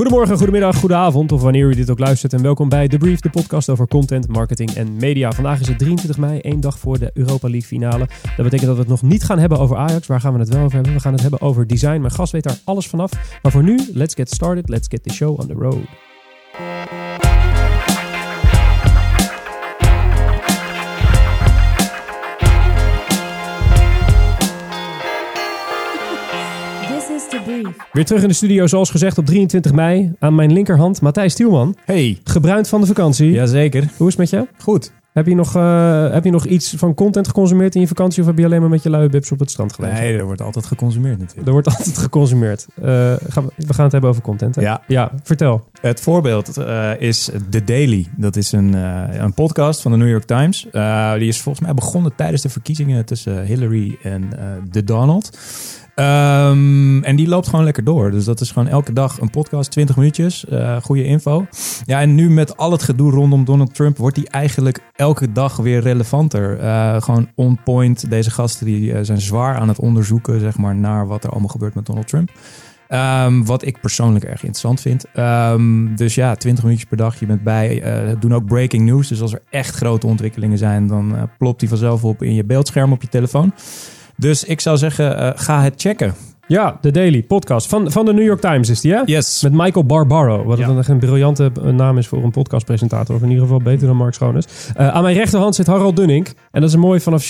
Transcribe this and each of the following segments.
Goedemorgen, goedemiddag, goedenavond of wanneer u dit ook luistert. En welkom bij The Brief, de podcast over content, marketing en media. Vandaag is het 23 mei, één dag voor de Europa League finale. Dat betekent dat we het nog niet gaan hebben over Ajax. Waar gaan we het wel over hebben? We gaan het hebben over design. Mijn gast weet daar alles vanaf. Maar voor nu, let's get started. Let's get the show on the road. Weer terug in de studio, zoals gezegd, op 23 mei. Aan mijn linkerhand Matthijs Stielman. Hey, Gebruind van de vakantie. jazeker. Hoe is het met je? Goed. Heb je, nog, eh, heb je nog iets van content geconsumeerd in je vakantie? Of heb je alleen maar met je luie bips op het strand gelegen? Nee, er wordt altijd geconsumeerd natuurlijk. Er wordt altijd geconsumeerd. Eh, gaan we, we gaan het hebben over content. Hè? Ja. ja, vertel. Het voorbeeld eh, is The Daily. Dat is een, een podcast van de New York Times. Die is volgens mij begonnen tijdens de verkiezingen tussen Hillary en de Donald. Ehm, en die loopt gewoon lekker door. Dus dat is gewoon elke dag een podcast, 20 minuutjes, eh, goede info. Ja, en nu met al het gedoe rondom Donald Trump wordt die eigenlijk elke dag weer relevanter. Eh, gewoon on point. Deze gasten die eh, zijn zwaar aan het onderzoeken, zeg maar, naar wat er allemaal gebeurt met Donald Trump. Ehm, wat ik persoonlijk erg interessant vind. Ehm, dus ja, 20 minuutjes per dag, je bent bij. Eh doen ook breaking news. Dus als er echt grote ontwikkelingen zijn, dan plopt die vanzelf op in je beeldscherm op je telefoon. Dus ik zou zeggen, eh, ga het checken. Ja, de Daily podcast van, van de New York Times is die, hè? Yes. Met Michael Barbaro. Wat Ja. een, echt een briljante eh, naam is voor een podcastpresentator. Of in ieder geval beter dan Mark Schoones. Eh aan mijn rechterhand zit Harald Dunning. En dat is een mooi vanaf,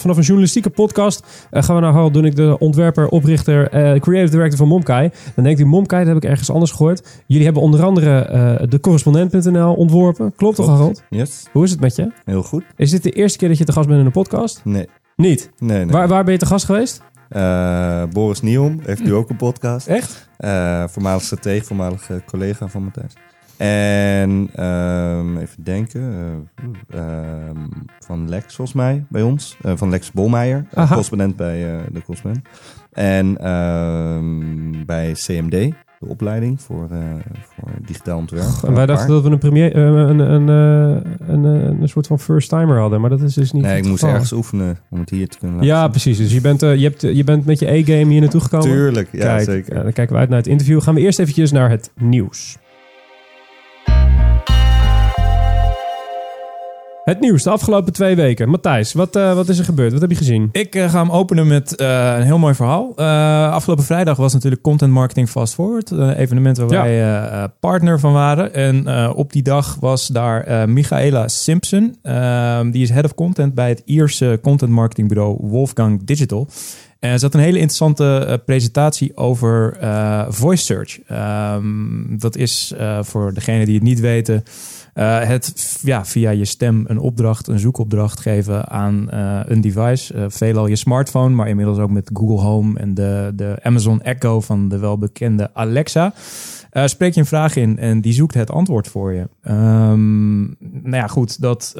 vanaf een journalistieke podcast. eh, gaan we naar Harald Dunning, de ontwerper, oprichter, eh, creative director van Momkai. Dan denkt u, Momkai, dat heb ik ergens anders gehoord. Jullie hebben onder andere eh de correspondent.nl ontworpen. Klopt toch, Klopt. Harold? Yes, Hoe is het met je? heel goed. Is dit de eerste keer dat je te gast bent in een podcast? Nee, Niet. nee, nee. Waar, waar ben je te gast geweest? Eh, Boris Nieuwom heeft nu ook een podcast. Echt? Eh voormalig stratege, voormalig eh, collega van Matthijs. En ehm, even denken, eh, ehm, van Lex volgens mij bij ons. Van Lex Bolmeijer, correspondent bij de correspondent. En ehm, bij CMD, de opleiding voor, eh, voor digitaal ontwerp. En wij dachten dat we een, premier, eh, een, een, eh, een, eh, een soort van first timer hadden. Maar dat is dus niet Nee, ik moest geval. ergens oefenen om het hier te kunnen laten Ja, zien. precies. Dus je bent, eh, je, hebt, je bent met je E-game hier naartoe gekomen. Tuurlijk, ja Kijk, zeker. dan kijken we uit naar het interview. Gaan we eerst eventjes naar het nieuws. Het nieuws de afgelopen twee weken. Matthijs, wat, eh, wat is er gebeurd? Wat heb je gezien? Ik eh, ga hem openen met eh, een heel mooi verhaal. Afgelopen vrijdag was natuurlijk Content Marketing Fast Forward. Een evenement waar Ja. wij partner van waren. En op die dag was daar Michaela Simpson. Ehm, die is head of content bij het Ierse content marketingbureau Wolfgang Digital. En ze had een hele interessante presentatie over voice search. Ehm, dat is voor degenen die het niet weten... eh, het ja, via je stem een opdracht, een zoekopdracht geven aan eh, een device. Eh, veelal je smartphone, maar inmiddels ook met Google Home en de, de Amazon Echo van de welbekende Alexa. Spreek je een vraag in en die zoekt het antwoord voor je. Ehm, nou ja, goed, dat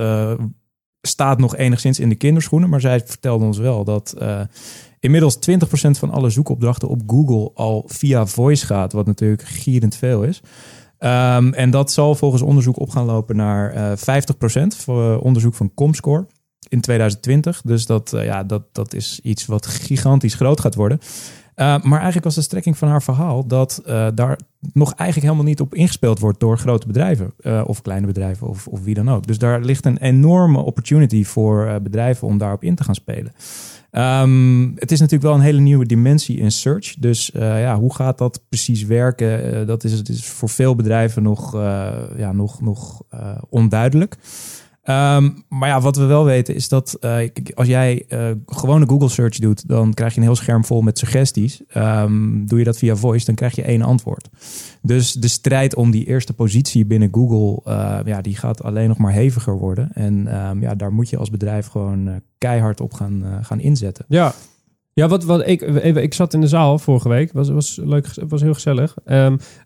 staat nog enigszins in de kinderschoenen, maar zij vertelde ons wel dat inmiddels 20% van alle zoekopdrachten op Google al via voice gaat, wat natuurlijk gierend veel is. Ehm, en dat zal volgens onderzoek op gaan lopen naar eh 50% voor eh, onderzoek van Comscore in 2020. Dus dat, eh, ja, dat, dat is iets wat gigantisch groot gaat worden. Eh, maar eigenlijk was de strekking van haar verhaal dat eh, daar nog eigenlijk helemaal niet op ingespeeld wordt door grote bedrijven eh, of kleine bedrijven of, of wie dan ook. Dus daar ligt een enorme opportunity voor eh, bedrijven om daarop in te gaan spelen. Ehm, het is natuurlijk wel een hele nieuwe dimensie in search. Dus eh, ja, hoe gaat dat precies werken? Eh, dat is, het is voor veel bedrijven nog, eh, ja, nog, nog onduidelijk. Ehm, maar ja, wat we wel weten is dat eh, als jij eh gewone Google search doet, dan krijg je een heel scherm vol met suggesties. Ehm, doe je dat via voice, dan krijg je één antwoord. Dus de strijd om die eerste positie binnen Google, eh, ja, die gaat alleen nog maar heviger worden. En ehm, ja, daar moet je als bedrijf gewoon keihard op gaan, gaan inzetten. Ja, ja wat, wat ik, ik zat in de zaal vorige week. Was, was leuk, was heel gezellig.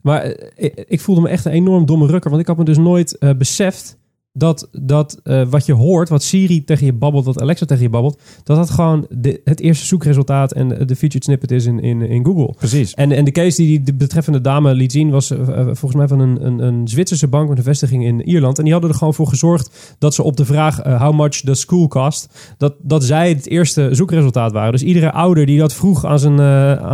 Maar ik, ik voelde me echt een enorm domme rukker. Want ik had me dus nooit beseft dat, dat eh, wat je hoort, wat Siri tegen je babbelt, wat Alexa tegen je babbelt, dat dat gewoon de, het eerste zoekresultaat en de, de featured snippet is in, in, in Google. Precies. En, en de case die de betreffende dame liet zien was eh, eh, volgens mij van een, een, een Zwitserse bank met een vestiging in Ierland. En die hadden er gewoon voor gezorgd dat ze op de vraag how much the school cost, dat, dat zij het eerste zoekresultaat waren. Dus iedere ouder die dat vroeg aan zijn,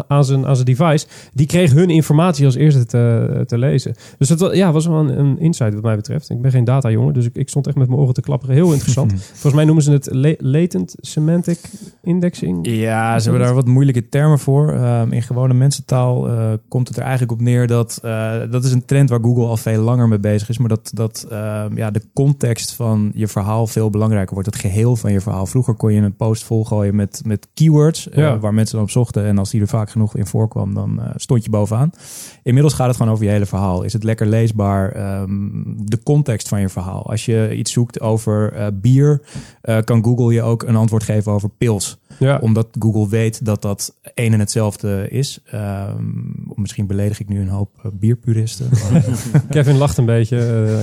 aan zijn, aan zijn device, die kreeg hun informatie als eerste te, te lezen. Dus dat ja, was wel een, een insight wat mij betreft. Ik ben geen data jongen, dus ik, ik stond echt met mijn oren te klapperen. Heel interessant. volgens mij noemen ze het la- latent semantic indexing. Ja, ze hebben daar wat moeilijke termen voor. Ehm, in gewone mensentaal eh, komt het er eigenlijk op neer dat eh, dat is een trend waar Google al veel langer mee bezig is, maar dat, dat ehm, ja, de context van je verhaal veel belangrijker wordt. Het geheel van je verhaal. Vroeger kon je een post volgooien met, met keywords eh, Ja. waar mensen dan op zochten en als die er vaak genoeg in voorkwam, dan stond je bovenaan. Inmiddels gaat het gewoon over je hele verhaal. Is het lekker leesbaar? Ehm, de context van je verhaal. Als je iets zoekt over eh, bier, eh, kan Google je ook een antwoord geven over pils Ja, omdat Google weet dat dat één en hetzelfde is. Ehm, misschien beledig ik nu een hoop eh, bierpuristen. Kevin lacht een beetje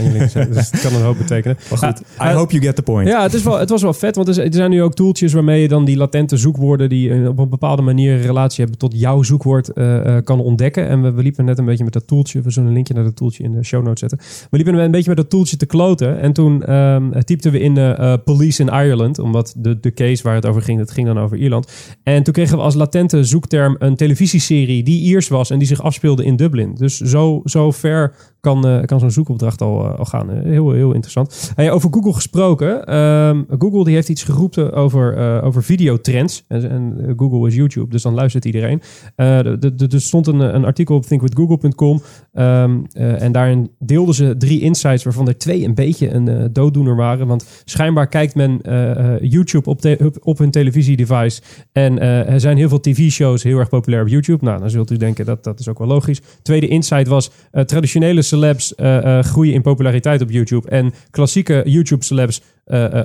linkerzijde, dus het kan een hoop betekenen. Maar goed, Ja, I hope you get the point. Ja, het, is wel, het was wel vet, want er zijn- nu ook tooltjes waarmee je dan die latente zoekwoorden die op een bepaalde manier een relatie hebben tot jouw zoekwoord kan ontdekken. En we, we liepen net een beetje met dat tooltje, we zullen een linkje naar dat tooltje in de show notes zetten. We liepen een beetje met dat tooltje te kloten en toen ehm typten we in eh, police in Ireland, omdat de, de case waar het over ging, dat ging dan over Ierland. En toen kregen we als latente zoekterm een televisieserie die Iers was en die zich afspeelde in Dublin. Dus zo, zo ver kan, eh, kan zo'n zoekopdracht al, eh, al gaan. Heel, heel interessant. Hey, over Google gesproken. ehm, Google die heeft iets geroepen over, over videotrends. En, Google is YouTube, dus dan luistert iedereen. De- de- de- er stond een, een artikel op thinkwithgoogle.com. ehm, eh, en daarin deelden ze drie insights, waarvan er twee een beetje een eh, dooddoener waren. Want schijnbaar kijkt men eh, eh, YouTube op, op, hun televisiedevice. En er zijn heel veel tv-shows heel erg populair op YouTube. Nou, dan zult u denken dat dat is ook wel logisch. Tweede insight was traditionele celebs groeien in populariteit op YouTube. En klassieke YouTube-celebs eh, eh,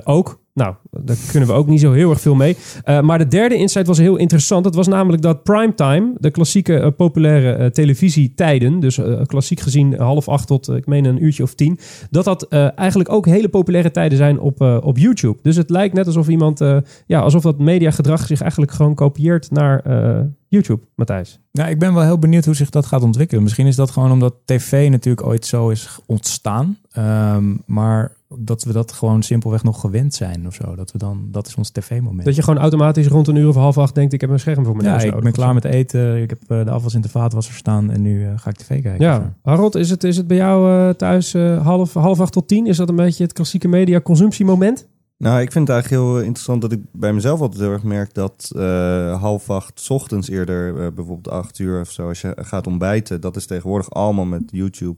ook. Nou, daar kunnen we ook niet zo heel erg veel mee. Eh, maar de derde insight was heel interessant. Dat was namelijk dat primetime, de klassieke eh, populaire eh, televisietijden, dus eh, klassiek gezien half acht tot, eh, ik meen, een uurtje of tien, dat dat eh, eigenlijk ook hele populaire tijden zijn op, eh, op YouTube. Dus het lijkt net alsof iemand, eh, ja, alsof dat mediagedrag zich eigenlijk gewoon kopieert naar eh, YouTube, Matthijs. Nou, ik ben wel heel benieuwd hoe zich dat gaat ontwikkelen. Misschien is dat gewoon omdat tv natuurlijk ooit zo is ontstaan. Ehm, maar dat we dat gewoon simpelweg nog gewend zijn of zo. Dat we dan, dat is ons tv-moment. Dat je gewoon automatisch rond een uur of half acht denkt, ik heb een scherm voor mijn ja, neus ik ben klaar met eten. Ik heb eh, de afwas in de vaatwasser staan en nu eh, ga ik tv kijken. Ja, Harold, is het, is het bij jou eh, thuis eh, half, half acht tot tien? Is dat een beetje het klassieke media consumptiemoment? Nou, ik vind het eigenlijk heel interessant dat ik bij mezelf altijd heel erg merk dat eh, half acht 's ochtends eerder, bijvoorbeeld acht uur of zo, als je gaat ontbijten, dat is tegenwoordig allemaal met YouTube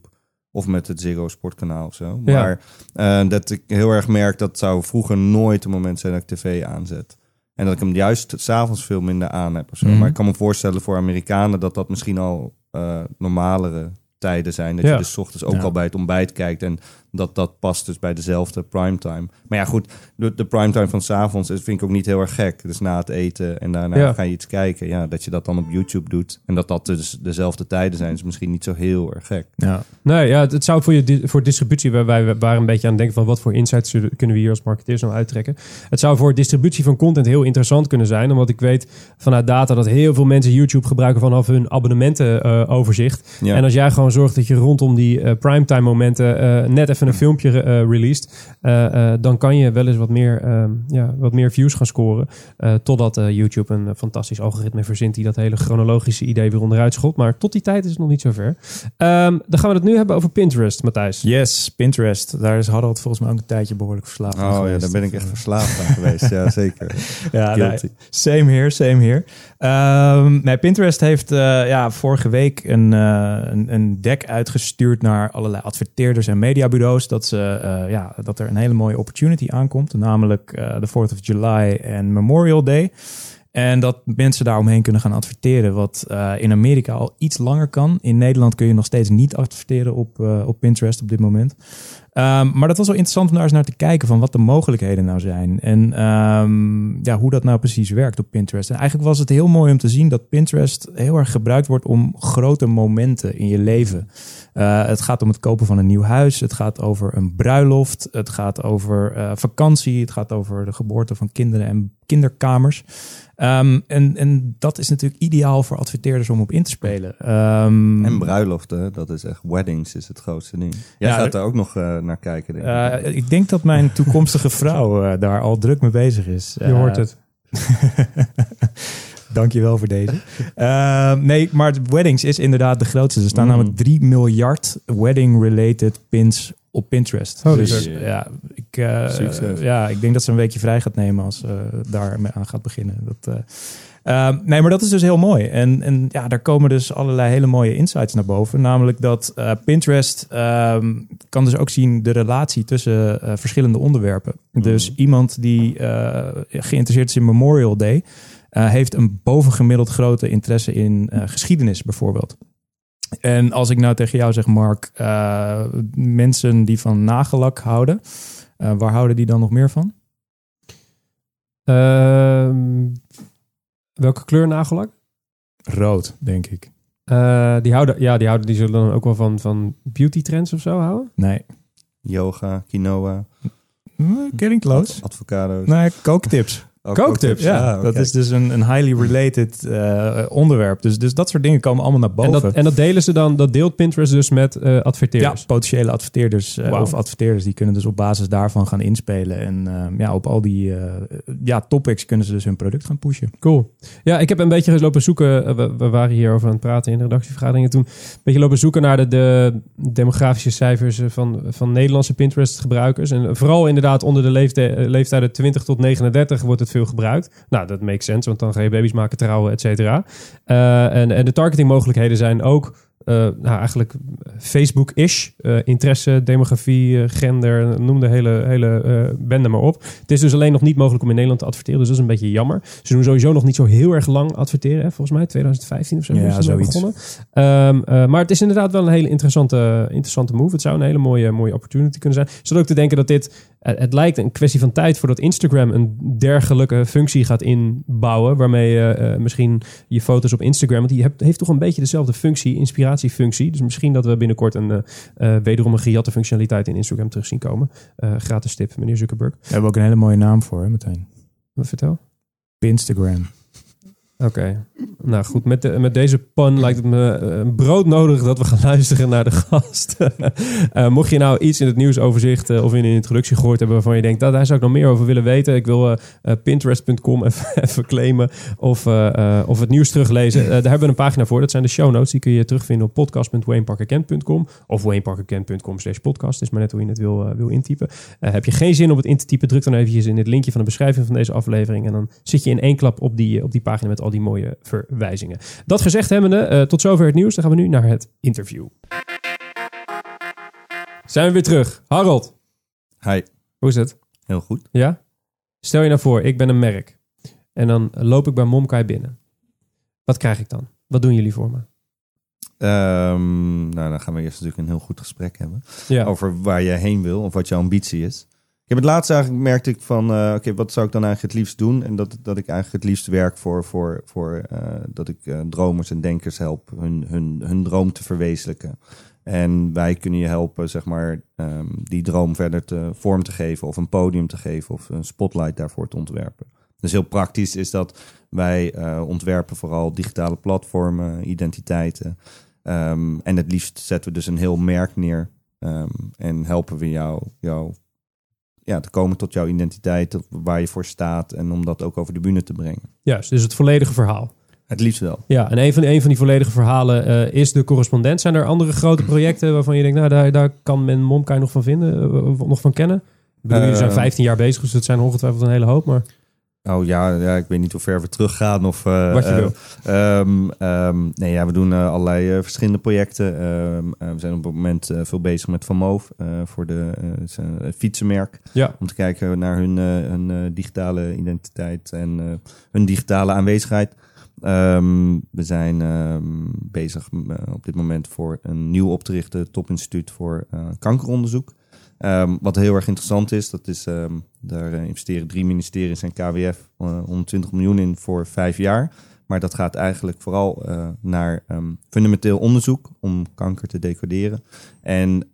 of met het Zero Sportkanaal of zo. Ja. Maar eh, dat ik heel erg merk dat zou vroeger nooit een moment zijn dat ik tv aanzet. En dat ik hem juist s'avonds veel minder aan heb of zo. Mhm. Maar ik kan me voorstellen voor Amerikanen dat dat misschien al eh, normalere tijden zijn. Dat Ja. je dus 's ochtends ook Ja. al bij het ontbijt kijkt. En dat dat past dus bij dezelfde primetime. Maar ja, goed, de, de primetime van s'avonds vind ik ook niet heel erg gek. Dus na het eten en daarna Ja. ga je iets kijken. Ja, dat je dat dan op YouTube doet. En dat dat dus dezelfde tijden zijn, is misschien niet zo heel erg gek. Ja. Nee, ja, het, het zou voor, je, voor distributie, wij, wij waren een beetje aan het denken van wat voor insights kunnen we hier als marketeers nou uittrekken. Het zou voor distributie van content heel interessant kunnen zijn, omdat ik weet vanuit data dat heel veel mensen YouTube gebruiken vanaf hun abonnementenoverzicht. Ja. En als jij gewoon zorgt dat je rondom die eh, primetime momenten eh, net even een filmpje eh released, eh, eh, dan kan je wel eens wat meer, ehm, ja, wat meer views gaan scoren. eh, totdat eh, YouTube een fantastisch algoritme verzint die dat hele chronologische idee weer onderuit schot. Maar tot die tijd is het nog niet zover. Ehm, dan gaan we het nu hebben over Pinterest, Matthijs. Yes, Pinterest. Daar is Harold volgens mij ook een tijdje behoorlijk verslaafd aan Oh ja, daar ben ik echt verslaafd aan geweest. Ja, zeker. Ja, nee, same here, same here. Ehm, nee, Pinterest heeft eh, ja, vorige week een, eh, een, een deck uitgestuurd naar allerlei adverteerders en mediabureaus. Dat, ze, eh, ja, dat er een hele mooie opportunity aankomt. Namelijk eh, de 4th of July en Memorial Day. En dat mensen daaromheen kunnen gaan adverteren. Wat eh, in Amerika al iets langer kan. In Nederland kun je nog steeds niet adverteren op, op Pinterest op dit moment. Ehm, maar dat was wel interessant om daar eens naar te kijken van wat de mogelijkheden nou zijn. En ehm, ja, hoe dat nou precies werkt op Pinterest. En eigenlijk was het heel mooi om te zien dat Pinterest heel erg gebruikt wordt om grote momenten in je leven. Uh, het gaat om het kopen van een nieuw huis. Het gaat over een bruiloft. Het gaat over uh, vakantie. Het gaat over de geboorte van kinderen en kinderkamers. Um, en, en dat is natuurlijk ideaal voor adverteerders om op in te spelen. Um, en bruiloften, dat is echt weddings is het grootste ding. Jij ja, gaat daar ook nog uh, naar kijken. Denk ik. Uh, ik denk dat mijn toekomstige vrouw uh, daar al druk mee bezig is. Je hoort het. Dankjewel voor deze. Uh, nee, maar weddings is inderdaad de grootste. Er staan mm. namelijk 3 miljard wedding-related pins op Pinterest. Oh, dus ja ik, uh, ja, ik denk dat ze een weekje vrij gaat nemen als ze uh, daar aan gaat beginnen. Dat, uh, nee, maar dat is dus heel mooi. En, en ja, daar komen dus allerlei hele mooie insights naar boven. Namelijk dat Pinterest ehm, kan dus ook zien de relatie tussen verschillende onderwerpen. Mm. Dus iemand die geïnteresseerd is in Memorial Day... Uh, heeft een bovengemiddeld grote interesse in uh, geschiedenis bijvoorbeeld. En als ik nou tegen jou zeg, Mark, uh, mensen die van nagellak houden, waar houden die dan nog meer van? Ehm, welke kleur nagellak? Rood, denk ik. die houden, ja, die houden die zullen dan ook wel van, van beauty trends of zo houden? Nee. Yoga, quinoa. Getting close. Advocado's. Nee, kooktips. Ook kooktips. Ja, ah, okay. dat is dus een, een highly related uh, onderwerp. Dus, dus dat soort dingen komen allemaal naar boven. En dat, en dat delen ze dan, dat deelt Pinterest dus met uh, adverteerders? Ja, potentiële adverteerders uh, wow. of adverteerders die kunnen dus op basis daarvan gaan inspelen. En ja, op al die ja, topics kunnen ze dus hun product gaan pushen. Cool. Ja, ik heb een beetje lopen zoeken. We, we waren hier over aan het praten in de redactievergaderingen toen. Een beetje lopen zoeken naar de, de demografische cijfers van, van Nederlandse Pinterest gebruikers. En vooral inderdaad onder de leeftijd, leeftijden 20 tot 39 wordt het veel gebruikt. Nou, dat makes sense, want dan ga je baby's maken, trouwen, et cetera. Uh, en, en de targetingmogelijkheden zijn ook uh, nou, eigenlijk Facebook-ish. Uh, interesse, demografie, gender, noem de hele, hele bende maar op. Het is dus alleen nog niet mogelijk om in Nederland te adverteren. Dus dat is een beetje jammer. Ze doen sowieso nog niet zo heel erg lang adverteren. Hè? Volgens mij 2015 of zo. Ja, zoiets. Um, maar het is inderdaad wel een hele interessante, interessante move. Het zou een hele mooie, mooie opportunity kunnen zijn. Zodat ook te denken dat dit... het lijkt een kwestie van tijd voordat Instagram een dergelijke functie gaat inbouwen. Waarmee je misschien je foto's op Instagram... Want die heeft, heeft toch een beetje dezelfde functie, inspiratie functie. Dus misschien dat we binnenkort een, uh, wederom een gejatte functionaliteit in Instagram terug zien komen. Gratis tip, meneer Zuckerberg. Daar hebben we ook een hele mooie naam voor, hè, meteen. Wat vertel? Pinstagram. Oké. Nou goed, met, de, met deze pun lijkt het me uh, brood nodig dat we gaan luisteren naar de gast. uh, mocht je nou iets in het nieuwsoverzicht uh, of in een introductie gehoord hebben waarvan je denkt, dat daar zou ik nog meer over willen weten. Ik wil pinterest.com even, even claimen of, of het nieuws teruglezen. daar hebben we een pagina voor. Dat zijn de show notes. Die kun je terugvinden op podcast.wayneparkerkent.com of wayneparkerkent.com slash podcast. Is maar net hoe je het wil, wil intypen. heb je geen zin om het in te typen, druk dan eventjes in het linkje van de beschrijving van deze aflevering. En dan zit je in één klap op die, op die pagina met al die mooie verwijzingen. Dat gezegd hebbende, uh, tot zover het nieuws. Dan gaan we nu naar het interview. Zijn we weer terug. Harold. Hi. Hoe is het? Heel goed. Ja? Stel je nou voor, ik ben een merk. En dan loop ik bij Momkai binnen. Wat krijg ik dan? Wat doen jullie voor me? Um, nou, dan gaan we eerst natuurlijk een heel goed gesprek hebben. Ja. Over waar je heen wil of wat je ambitie is. Ik heb het laatst eigenlijk merkte ik van, uh, oké, wat zou ik dan eigenlijk het liefst doen? En dat, dat ik eigenlijk het liefst werk voor, voor, voor uh, dat ik uh, dromers en denkers help hun, hun, hun droom te verwezenlijken. En wij kunnen je helpen, zeg maar, um, die droom verder te, vorm te geven of een podium te geven of een spotlight daarvoor te ontwerpen. Dus heel praktisch is dat wij ontwerpen vooral digitale platformen, identiteiten. Um, en het liefst zetten we dus een heel merk neer um, en helpen we jou, jou ja, te komen tot jouw identiteit, waar je voor staat en om dat ook over de bühne te brengen. Juist, dus het volledige verhaal. Het liefst wel. Ja, en een van, een van die volledige verhalen uh, is de correspondent. Zijn er andere grote projecten waarvan je denkt, nou, daar, daar kan men Momkai nog van vinden, uh, nog van kennen? Ik bedoel, jullie zijn 15 jaar bezig, dus het zijn ongetwijfeld een hele hoop, maar... Oh ja, ja, ik weet niet hoe ver we teruggaan of... eh, Wat je eh, wil. ehm, ehm, nee, ja, we doen eh, allerlei verschillende projecten. Ehm, eh, we zijn op het moment veel bezig met Van Moof voor de fietsenmerk. Ja. Om te kijken naar hun, hun digitale identiteit en hun digitale aanwezigheid. We zijn bezig op dit moment voor een nieuw op te richten topinstituut voor kankeronderzoek. Ehm, wat heel erg interessant is, dat is, ehm, daar eh, investeren drie ministeries en KWF eh, 120 miljoen in voor vijf jaar. Maar dat gaat eigenlijk vooral eh, naar ehm, fundamenteel onderzoek om kanker te decoderen. En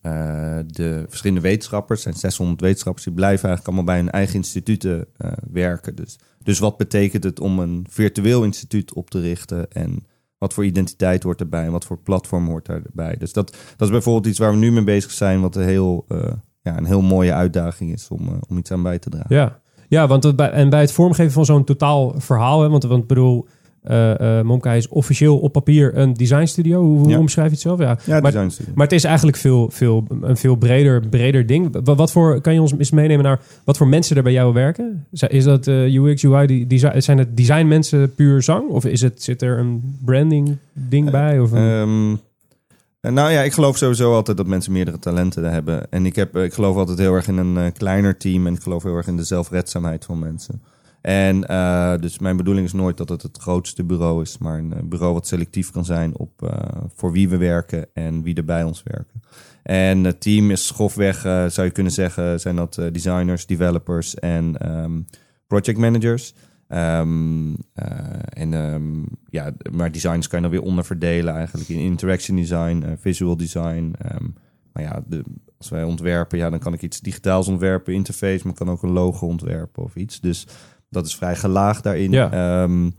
eh, de verschillende wetenschappers, zijn 600 wetenschappers, die blijven eigenlijk allemaal bij hun eigen instituten eh, werken. Dus, dus wat betekent het om een virtueel instituut op te richten en wat voor identiteit hoort erbij en wat voor platform hoort daarbij. Dus dat, dat is bijvoorbeeld iets waar we nu mee bezig zijn, wat een heel, eh, ja, een heel mooie uitdaging is om, eh, om iets aan bij te dragen. Ja, ja want bij, en bij het vormgeven van zo'n totaal verhaal, hè, want, want bedoel, Momkai is officieel op papier een designstudio. Hoe, hoe Ja. omschrijf je het zelf? Ja, Ja, maar, het is eigenlijk veel, veel, een veel breder, breder ding. Wat, wat voor, kan je ons eens meenemen naar wat voor mensen er bij jou werken? Is dat eh, UX, UI, die, design, zijn het designmensen puur zang? Of is het, zit er een branding ding bij? Of een, Ehm, eh, nou ja, ik geloof sowieso altijd dat mensen meerdere talenten hebben. En ik, heb, ik geloof altijd heel erg in een kleiner team. En ik geloof heel erg in de zelfredzaamheid van mensen. En eh, dus mijn bedoeling is nooit dat het het grootste bureau is. Maar een eh, bureau wat selectief kan zijn op eh, voor wie we werken en wie er bij ons werken. En het team is grofweg, zou je kunnen zeggen, zijn dat designers, developers en ehm, project managers. Ehm, eh, en ehm, ja, maar designers kan je dan weer onderverdelen eigenlijk in interaction design, visual design. maar ja, de, als wij ontwerpen, ja, dan kan ik iets digitaals ontwerpen, interface, maar ik kan ook een logo ontwerpen of iets. Dus dat is vrij gelaagd daarin. Ja. Ehm,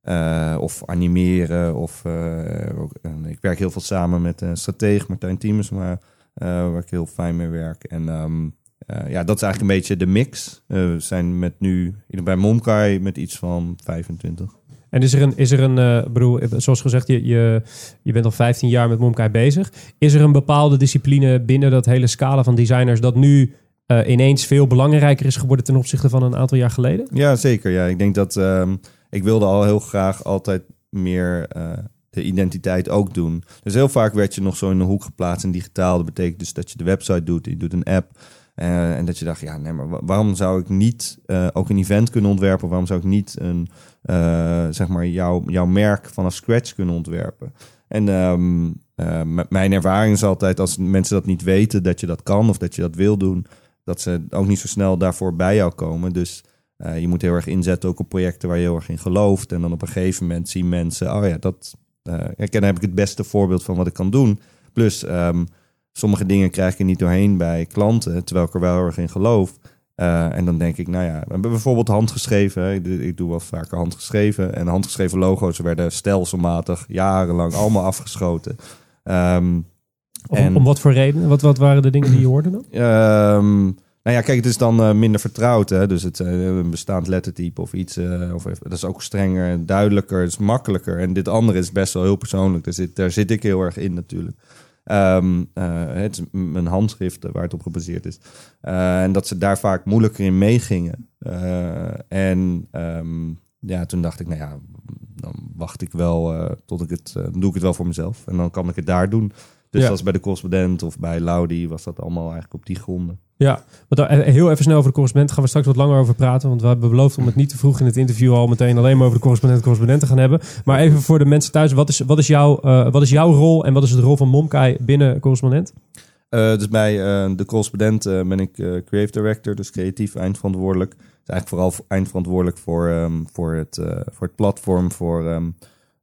eh, of animeren. Of, eh, ook- en ik werk heel veel samen met een stratege Martijn Tiemers, maar eh, waar ik heel fijn mee werk. En ehm, eh, ja, dat is eigenlijk een beetje de mix. Eh, we zijn met nu bij Momkai met iets van 25. En is er een, is er een eh, bedoel, zoals gezegd, je, je, je bent al 15 jaar met Momkai bezig. Is er een bepaalde discipline binnen dat hele scala van designers dat nu eh, ineens veel belangrijker is geworden ten opzichte van een aantal jaar geleden? Ja, zeker. Ja, ik denk dat ehm, ik wilde al heel graag altijd meer eh, de identiteit ook doen. Dus heel vaak werd je nog zo in een hoek geplaatst en digitaal. Dat betekent dus dat je de website doet, je doet een app. eh, en dat je dacht, ja, nee, maar wa- waarom zou ik niet ook een event kunnen ontwerpen? Waarom zou ik niet een, zeg maar, jouw, jouw merk vanaf scratch kunnen ontwerpen? En ehm, eh, m- mijn ervaring is altijd, als mensen dat niet weten, dat je dat kan of dat je dat wil doen, dat ze ook niet zo snel daarvoor bij jou komen. Dus eh, je moet heel erg inzetten ook op projecten waar je heel erg in gelooft. En dan op een gegeven moment zien mensen, oh ja, dat eh ja, dan heb ik het beste voorbeeld van wat ik kan doen. Plus, ehm, sommige dingen krijg ik niet doorheen bij klanten, terwijl ik er wel heel erg in geloof. Eh, en dan denk ik, nou ja, we hebben bijvoorbeeld handgeschreven. Ik, ik doe wel vaker handgeschreven. En handgeschreven logo's werden stelselmatig jarenlang allemaal afgeschoten. Ehm, Om, En- om wat voor redenen? Wat, wat waren de dingen die je hoorde dan? Ehm, nou ja, kijk, het is dan eh, minder vertrouwd. Hè? Dus het, eh, een bestaand lettertype of iets. eh, of, dat is ook strenger en duidelijker. Het is makkelijker. En dit andere is best wel heel persoonlijk. Daar zit, daar zit ik heel erg in natuurlijk. Ehm, eh, het is mijn handschrift waar het op gebaseerd is. En dat ze daar vaak moeilijker in meegingen. En ehm, ja, toen dacht ik, nou ja, dan wacht ik wel tot ik het, doe ik het wel voor mezelf. En dan kan ik het daar doen. Dus Ja. dat was bij de correspondent of bij Laudi was dat allemaal eigenlijk op die gronden. Ja, dan, eh, heel even snel over de correspondent gaan we straks wat langer over praten. Want we hebben beloofd om het niet te vroeg in het interview al meteen alleen maar over de correspondent correspondent te gaan hebben. Maar even voor de mensen thuis, wat is, wat is, jouw, eh, wat is jouw rol en wat is de rol van Momkai binnen correspondent? Eh, dus bij de correspondent ben ik creative director, dus creatief eindverantwoordelijk. Dus eigenlijk vooral voor- eindverantwoordelijk voor, ehm, voor, het, voor het platform, voor, ehm,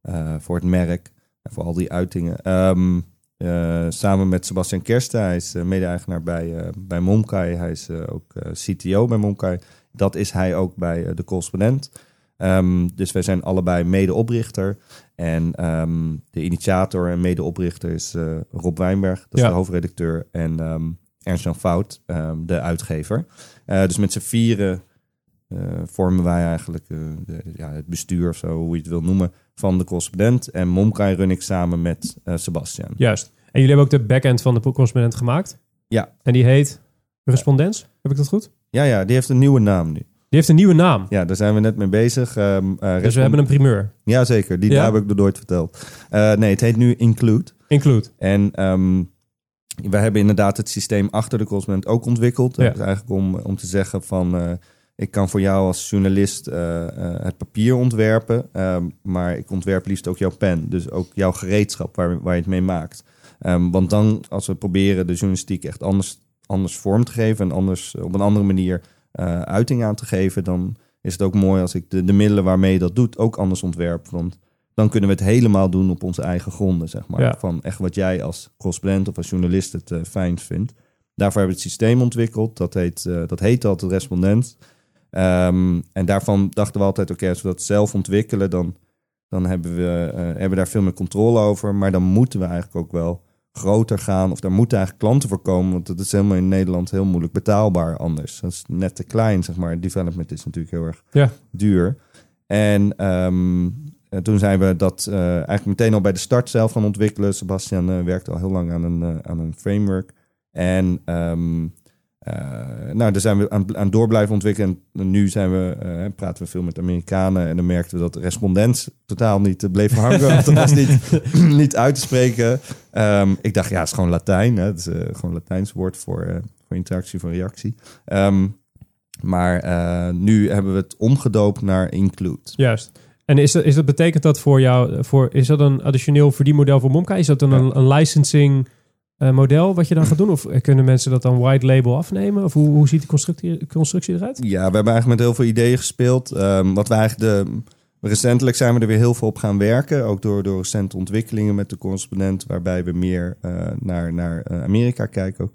eh, voor het merk en voor al die uitingen. Ehm, eh, samen met Sebastian Kersten, hij is eh, mede-eigenaar bij, eh, bij Momkai. Hij is ook CTO bij Momkai. Dat is hij ook bij de correspondent. Ehm, dus wij zijn allebei medeoprichter. En ehm, de initiator en medeoprichter is Rob Wijnberg, dat is Ja. de hoofdredacteur. En ehm Ernst-Jan Fout, de uitgever. Dus met z'n vieren vormen wij eigenlijk de, ja, het bestuur, of zo, hoe je het wil noemen, van de correspondent. En Momkai run ik samen met eh, Sebastian. Juist. En jullie hebben ook de backend van de correspondent gemaakt. Ja. En die heet Respondens. Heb ik dat goed? Ja, ja, die heeft een nieuwe naam nu. heeft een nieuwe naam. Ja, daar zijn we net mee bezig. Ehm, eh, Dus we hebben een primeur. Ja, zeker. Die Ja? daar heb ik nog nooit verteld. Eh, nee, het heet nu Include. Include. En ehm we hebben inderdaad het systeem achter de consument ook ontwikkeld. Ja. Dat is eigenlijk om, om te zeggen van... ik kan voor jou als journalist eh, eh, het papier ontwerpen... ehm, maar ik ontwerp liefst ook jouw pen. Dus ook jouw gereedschap waar, waar je het mee maakt. Ehm, want dan, als we proberen de journalistiek echt anders, anders vorm te geven... en anders, op een andere manier eh, uiting aan te geven... dan is het ook mooi als ik de, de middelen waarmee je dat doet ook anders ontwerp. Want dan kunnen we het helemaal doen op onze eigen gronden, zeg maar. Ja. Van echt wat jij als correspondent of als journalist het eh, fijn vindt. Daarvoor hebben we het systeem ontwikkeld. Dat heet, eh, dat heet altijd respondent. Ehm, en daarvan dachten we altijd, oké, als we dat zelf ontwikkelen, dan, dan hebben, we, eh, hebben we daar veel meer controle over. Maar dan moeten we eigenlijk ook wel groter gaan. Of daar moeten eigenlijk klanten voor komen. Want dat is helemaal in Nederland heel moeilijk betaalbaar anders. Dat is net te klein, zeg maar. Development is natuurlijk heel erg Ja. duur. En ehm, eh, toen zijn we dat eh, eigenlijk meteen al bij de start zelf gaan ontwikkelen. Sebastian eh, werkte al heel lang aan een, aan een framework. En ehm, eh, nou, daar zijn we aan, aan door blijven ontwikkelen. En nu zijn we, eh, praten we veel met Amerikanen. En dan merkten we dat de respondent totaal niet eh, bleef hangen. dat was niet, niet uit te spreken. Ehm, ik dacht, ja, het is gewoon Latijn. Hè? Het is eh, gewoon een Latijns woord voor, eh, voor interactie, voor reactie. Ehm, maar eh, nu hebben we het omgedoopt naar include. Juist. En is dat, is dat betekent dat voor jou, voor, is dat een additioneel verdienmodel voor Momka? Is dat dan Ja. een, een licensing eh, model wat je dan gaat doen? Of kunnen mensen dat dan white label afnemen? Of hoe, hoe ziet die constructie, constructie eruit? Ja, we hebben eigenlijk met heel veel ideeën gespeeld. Ehm, wat we eigenlijk de, recentelijk zijn we er weer heel veel op gaan werken. Ook door, door recente ontwikkelingen met de correspondent, waarbij we meer eh, naar, naar eh, Amerika kijken.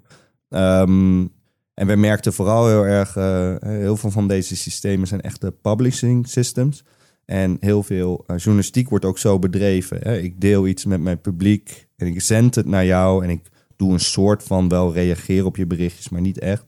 Ehm, en we merkten vooral heel erg, eh, heel veel van deze systemen zijn echte publishing systems. En heel veel eh, journalistiek wordt ook zo bedreven. Hè? Ik deel iets met mijn publiek en ik zend het naar jou en ik doe een soort van wel reageren op je berichtjes, maar niet echt.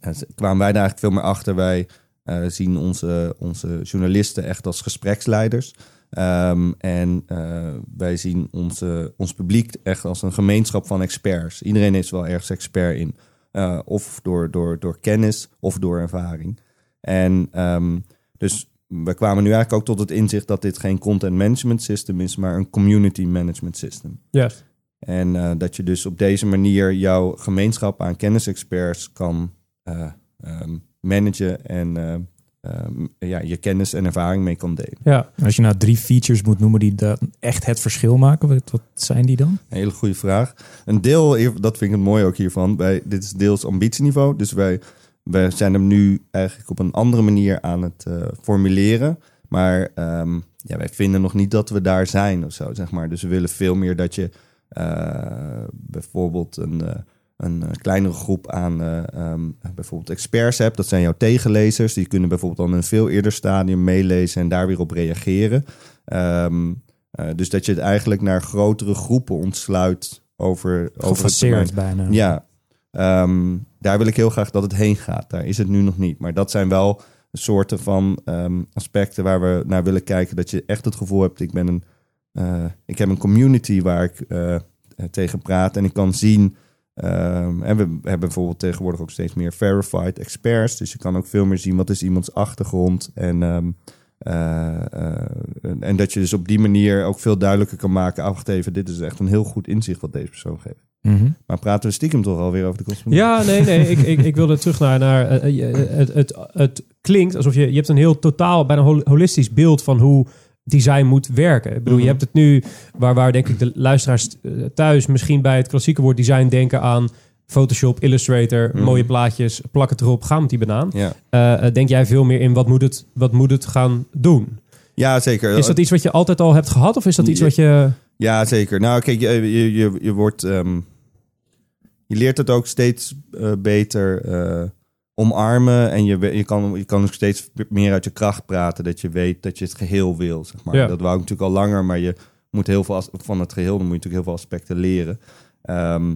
Ze- kwamen wij daar eigenlijk veel meer achter. Wij eh, zien onze, onze journalisten echt als gespreksleiders. Ehm, en eh, wij zien onze, ons publiek echt als een gemeenschap van experts. Iedereen is wel ergens expert in. Eh, of door, door, door kennis of door ervaring. En ehm, dus we kwamen nu eigenlijk ook tot het inzicht dat dit geen content management system is, maar een community management system. Juist. En eh, dat je dus op deze manier jouw gemeenschap aan kennisexperts kan eh, ehm, managen en eh, ehm, ja, je kennis en ervaring mee kan delen. Ja. Als je nou drie features moet noemen die dat echt het verschil maken, wat, wat zijn die dan? Een hele goede vraag. Een deel, dat vind ik het mooi ook hiervan, bij, dit is deels ambitieniveau. Dus wij, wij zijn hem nu eigenlijk op een andere manier aan het formuleren. Maar ehm, ja, wij vinden nog niet dat we daar zijn of zo, zeg maar. Dus we willen veel meer dat je bijvoorbeeld een, eh, een eh, kleinere groep aan eh, ehm, bijvoorbeeld experts hebt. Dat zijn jouw tegenlezers. Die kunnen bijvoorbeeld dan in een veel eerder stadium meelezen en daar weer op reageren. Ehm, eh, dus dat je het eigenlijk naar grotere groepen ontsluit over, over het termijn. Gefaseerd bijna. Ja, ehm, daar wil ik heel graag dat het heen gaat. Daar is het nu nog niet. Maar dat zijn wel soorten van aspecten waar we naar willen kijken. Dat je echt het gevoel hebt, ik ben een, eh, ik heb een community waar ik eh, tegen praat en ik kan zien. ehm, en we hebben bijvoorbeeld tegenwoordig ook steeds meer verified experts. Dus je kan ook veel meer zien wat is iemands achtergrond. En, ehm, eh, eh, en- dat je dus op die manier ook veel duidelijker kan maken. Ah, wacht even, dit is echt een heel goed inzicht wat deze persoon geeft. Mhm. Maar praten we stiekem toch alweer over de kosten? Ja, nee, nee. Ik, ik, ik wilde terug naar... naar eh, eh, het, het, het klinkt alsof je... Je hebt een heel totaal, bijna hol- holistisch beeld van hoe design moet werken. Ik bedoel, je Mhm. hebt het nu... Waar, waar denk ik de luisteraars eh, thuis misschien bij het klassieke woord design denken aan... Photoshop, Illustrator, Mhm. mooie plaatjes, plak het erop, ga met die banaan. Ja. Eh, eh, denk jij veel meer in wat moet het, wat moet het gaan doen? ja, zeker. Is dat iets wat je altijd al hebt gehad? Of is dat iets wat je... Ja, zeker. Nou, kijk, je, je, je, je wordt... ehm, je leert het ook steeds beter omarmen. En je, je, kan, je kan ook steeds meer uit je kracht praten. Dat je weet dat je het geheel wil, zeg maar. Ja. Dat wou ik natuurlijk al langer. Maar je moet heel veel van het geheel... dan moet je natuurlijk heel veel aspecten leren. Ehm,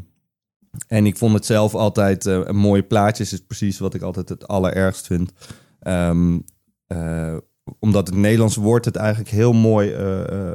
en ik vond het zelf altijd... eh, een mooie plaatjes is precies wat ik altijd het allerergst vind. Ehm, eh, omdat het Nederlandse woord het eigenlijk heel mooi eh,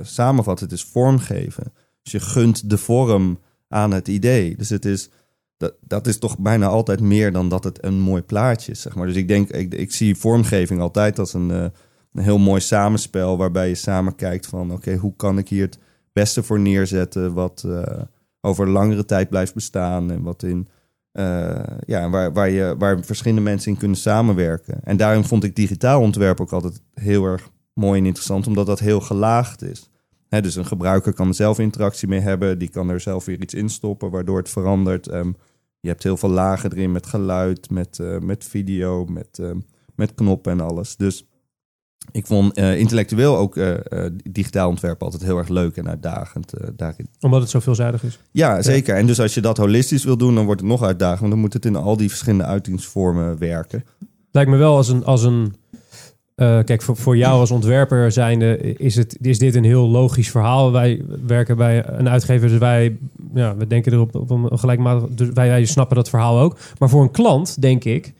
samenvat. Het is vormgeven. Dus je gunt de vorm aan het idee. Dus het is dat, dat is toch bijna altijd meer dan dat het een mooi plaatje is, zeg maar. Dus ik denk, ik, ik zie vormgeving altijd als een, eh, een heel mooi samenspel... waarbij je samen kijkt van, oké, hoe kan ik hier het beste voor neerzetten... wat eh, over langere tijd blijft bestaan en wat in... eh, ja, waar, waar, je, waar verschillende mensen in kunnen samenwerken. En daarom vond ik digitaal ontwerp ook altijd heel erg mooi en interessant, omdat dat heel gelaagd is. Hè, dus een gebruiker kan er zelf interactie mee hebben, die kan er zelf weer iets in stoppen, waardoor het verandert. Ehm, je hebt heel veel lagen erin met geluid, met, eh, met video, met, ehm, met knoppen en alles. Dus ik vond eh, intellectueel ook eh, eh, digitaal ontwerp altijd heel erg leuk en uitdagend eh, daarin. Omdat het zo veelzijdig is. Ja, zeker. En dus als je dat holistisch wil doen, dan wordt het nog uitdagend. Want dan moet het in al die verschillende uitingsvormen werken. Lijkt me wel als een. Als een eh, kijk, voor, voor jou als ontwerper zijnde is, het, is dit een heel logisch verhaal. Wij werken bij een uitgever, dus wij ja, we denken erop op een gelijkmatig. Dus wij, wij snappen dat verhaal ook. Maar voor een klant, denk ik,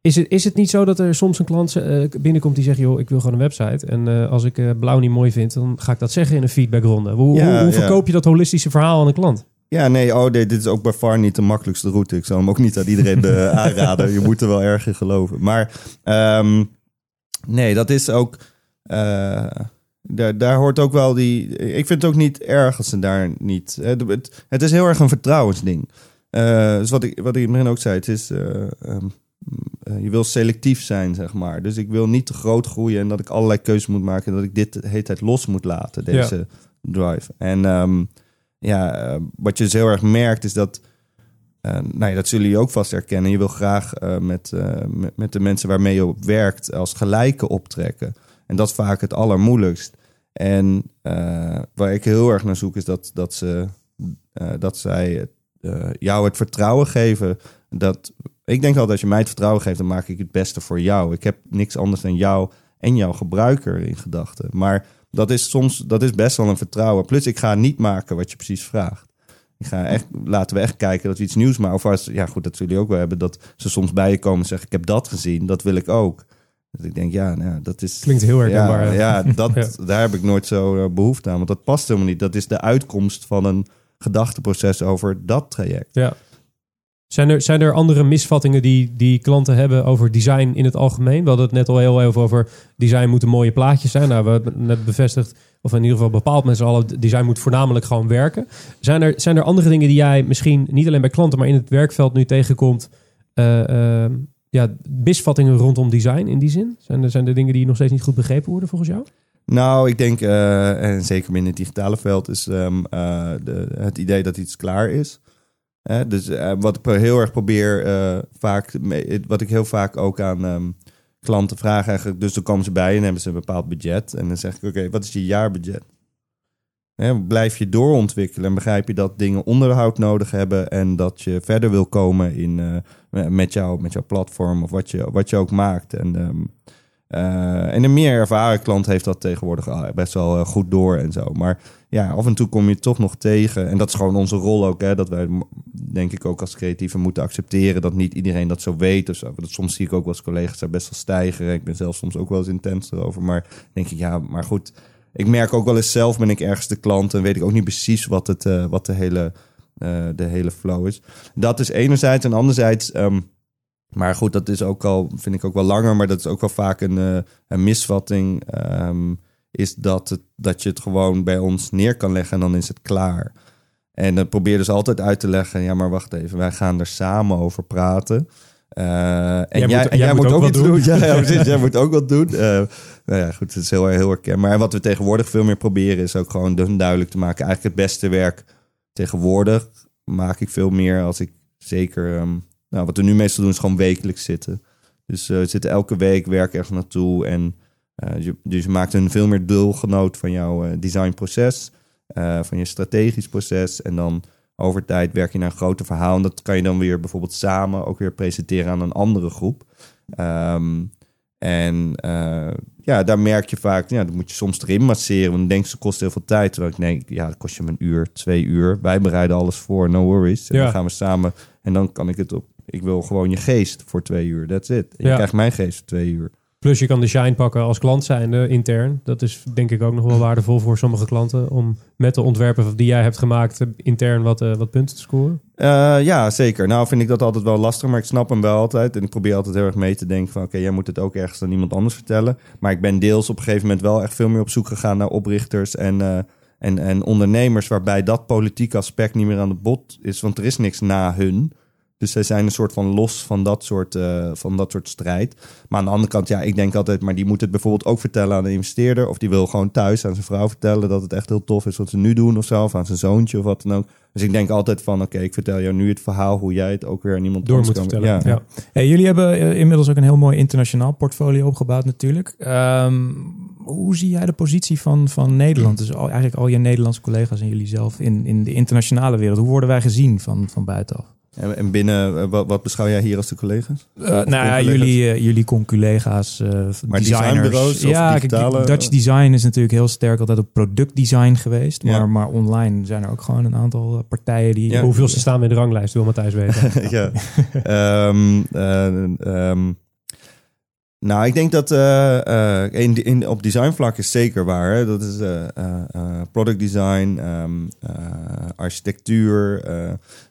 is het, is het niet zo dat er soms een klant eh, binnenkomt die zegt: joh, ik wil gewoon een website. En eh, als ik blauw niet mooi vind, dan ga ik dat zeggen in een feedbackronde. Hoe, Ja, hoe, hoe ja. verkoop je dat holistische verhaal aan een klant? Ja, nee, oh, nee, dit is ook bij far niet de makkelijkste route. Ik zal hem ook niet aan iedereen aanraden. Je moet er wel erg in geloven. Maar ehm, nee, dat is ook... eh, daar, daar hoort ook wel die... Ik vind het ook niet erg als ze daar niet... Het, het, het is heel erg een vertrouwensding. Eh, dus wat ik, wat ik in het begin ook zei, het is... eh, ehm, eh, je wil selectief zijn, zeg maar. Dus ik wil niet te groot groeien en dat ik allerlei keuzes moet maken... en dat ik dit de hele tijd los moet laten, deze drive. En ehm, ja, eh, wat je dus heel erg merkt is dat... eh, nou ja, dat zullen jullie ook vast herkennen. Je wil graag eh, met, eh, met, de mensen waarmee je op werkt als gelijke optrekken. En dat is vaak het allermoeilijkst. En waar ik heel erg naar zoek is dat, dat, ze, dat zij jou het vertrouwen geven. Dat, ik denk altijd, als je mij het vertrouwen geeft, dan maak ik het beste voor jou. Ik heb niks anders dan jou en jouw gebruiker in gedachten. Maar dat is soms, dat is best wel een vertrouwen. Plus, ik ga niet maken wat je precies vraagt. Ik ga echt, laten we echt kijken dat we iets nieuws maken. Of als, ja goed, dat jullie ook wel hebben. Dat ze soms bij je komen en zeggen, ik heb dat gezien. Dat wil ik ook. Dus ik denk, ja, nou, dat is... Klinkt heel herkenbaar. Ja, ja, dat, Ja. daar heb ik nooit zo eh, behoefte aan. Want dat past helemaal niet. Dat is de uitkomst van een gedachteproces over dat traject. Ja. Zijn er, zijn er andere misvattingen die, die klanten hebben over design in het algemeen? We hadden het net al heel even over design moeten mooie plaatjes zijn. Nou, we hebben net bevestigd, of in ieder geval bepaald met z'n allen, design moet voornamelijk gewoon werken. Zijn er, zijn er andere dingen die jij misschien niet alleen bij klanten, maar in het werkveld nu tegenkomt? eh, ja, misvattingen rondom design in die zin? Zijn er, zijn er dingen die nog steeds niet goed begrepen worden volgens jou? Nou, ik denk, eh, en zeker binnen het digitale veld, is ehm, eh, de, het idee dat iets klaar is. Dus wat ik heel erg probeer, vaak, wat ik heel vaak ook aan ehm, klanten vraag eigenlijk. Dus dan komen ze bij en hebben ze een bepaald budget. En dan zeg ik, oké, wat is je jaarbudget? Blijf je doorontwikkelen en begrijp je dat dingen onderhoud nodig hebben en dat je verder wil komen in, eh, met, jou, met jouw platform of wat je, wat je ook maakt. En, ehm, eh, en een meer ervaren klant heeft dat tegenwoordig al best wel eh, goed door en zo. Maar ja, af en toe kom je toch nog tegen. En dat is gewoon onze rol ook. Hè, dat wij, denk ik, ook als creatieven moeten accepteren dat niet iedereen dat zo weet. Of zo. Dat soms zie ik ook eens collega's daar best wel stijgen. Ik ben zelf soms ook wel eens intens erover. Maar denk ik, ja, maar goed. Ik merk ook wel eens zelf ben ik ergens de klant en weet ik ook niet precies wat, het, eh, wat de, hele, eh, de hele flow is. Dat is enerzijds. En anderzijds, ehm, maar goed, dat is ook al, vind ik ook wel langer, maar dat is ook wel vaak een, eh, een misvatting. ehm, is dat, het, dat je het gewoon bij ons neer kan leggen en dan is het klaar. En dan probeer dus altijd uit te leggen, ja, maar wacht even, wij gaan er samen over praten. Eh, en Jij jij, moet- en jij jij moet moet ook ook wat doen. doen. Ja, ja, precies, jij moet ook wat doen. Eh, nou ja, goed, het is heel, heel herkenbaar. Maar wat we tegenwoordig veel meer proberen is ook gewoon duidelijk te maken. Eigenlijk het beste werk tegenwoordig maak ik veel meer als ik zeker... ehm, nou, wat we nu meestal doen is gewoon wekelijks zitten. Dus eh, we zitten elke week, werken ergens naartoe. En eh, je, dus je maakt een veel meer deelgenoot van jouw eh, designproces. van je strategisch proces. En dan over tijd werk je naar een groter verhaal. En dat kan je dan weer bijvoorbeeld samen ook weer presenteren aan een andere groep. Ehm, en ja, daar merk je vaak, ja, dat moet je soms erin masseren. Want dan denk je, het kost heel veel tijd. Terwijl ik denk, ja, dat kost je een uur, twee uur. Wij bereiden alles voor, no worries. En Ja. dan gaan we samen. En dan kan ik het op. Ik wil gewoon je geest voor twee uur, that's it. En je krijgt mijn geest voor twee uur. Plus je kan de shine pakken als klant zijnde intern. Dat is denk ik ook nog wel waardevol voor sommige klanten. Om met de ontwerpen die jij hebt gemaakt intern wat, eh, wat punten te scoren. Eh, ja, zeker. Nou vind ik dat altijd wel lastig, maar ik snap hem wel altijd. En ik probeer altijd heel erg mee te denken van... oké, jij moet het ook ergens aan iemand anders vertellen. Maar ik ben deels op een gegeven moment wel echt veel meer op zoek gegaan... naar oprichters en, eh, en, en ondernemers... waarbij dat politieke aspect niet meer aan de bod is. Want er is niks na hun. Dus zij zijn een soort van los van dat soort, eh, van dat soort strijd. Maar aan de andere kant, ja, ik denk altijd... maar die moet het bijvoorbeeld ook vertellen aan de investeerder... of die wil gewoon thuis aan zijn vrouw vertellen... dat het echt heel tof is wat ze nu doen of zo... of aan zijn zoontje of wat dan ook. Dus ik denk altijd van, oké, ik vertel jou nu het verhaal... hoe jij het ook weer aan iemand Door moet kan- vertellen. Ja. Ja. Hey, jullie hebben eh, inmiddels ook een heel mooi internationaal portfolio opgebouwd natuurlijk. Ehm, hoe zie jij de positie van, van Nederland? Dus al, eigenlijk al je Nederlandse collega's en jullie zelf in, in de internationale wereld. Hoe worden wij gezien van, van buitenaf? En, en binnen, eh, wat, wat beschouw jij hier als de collega's? Uh, nou ja, jullie, eh, jullie conculega's, eh Maar designers. designbureaus of ja, kijk, digitale- Dutch Design is natuurlijk heel sterk altijd op productdesign geweest. Ja. Maar, maar online zijn er ook gewoon een aantal partijen die... Ja. Hoeveel ze staan in de ranglijst, wil Matthijs weten. ja. Ehm, nou, ik denk dat eh, eh, in, in, op designvlak is zeker waar. Hè? Dat is eh, product design, eh, architectuur.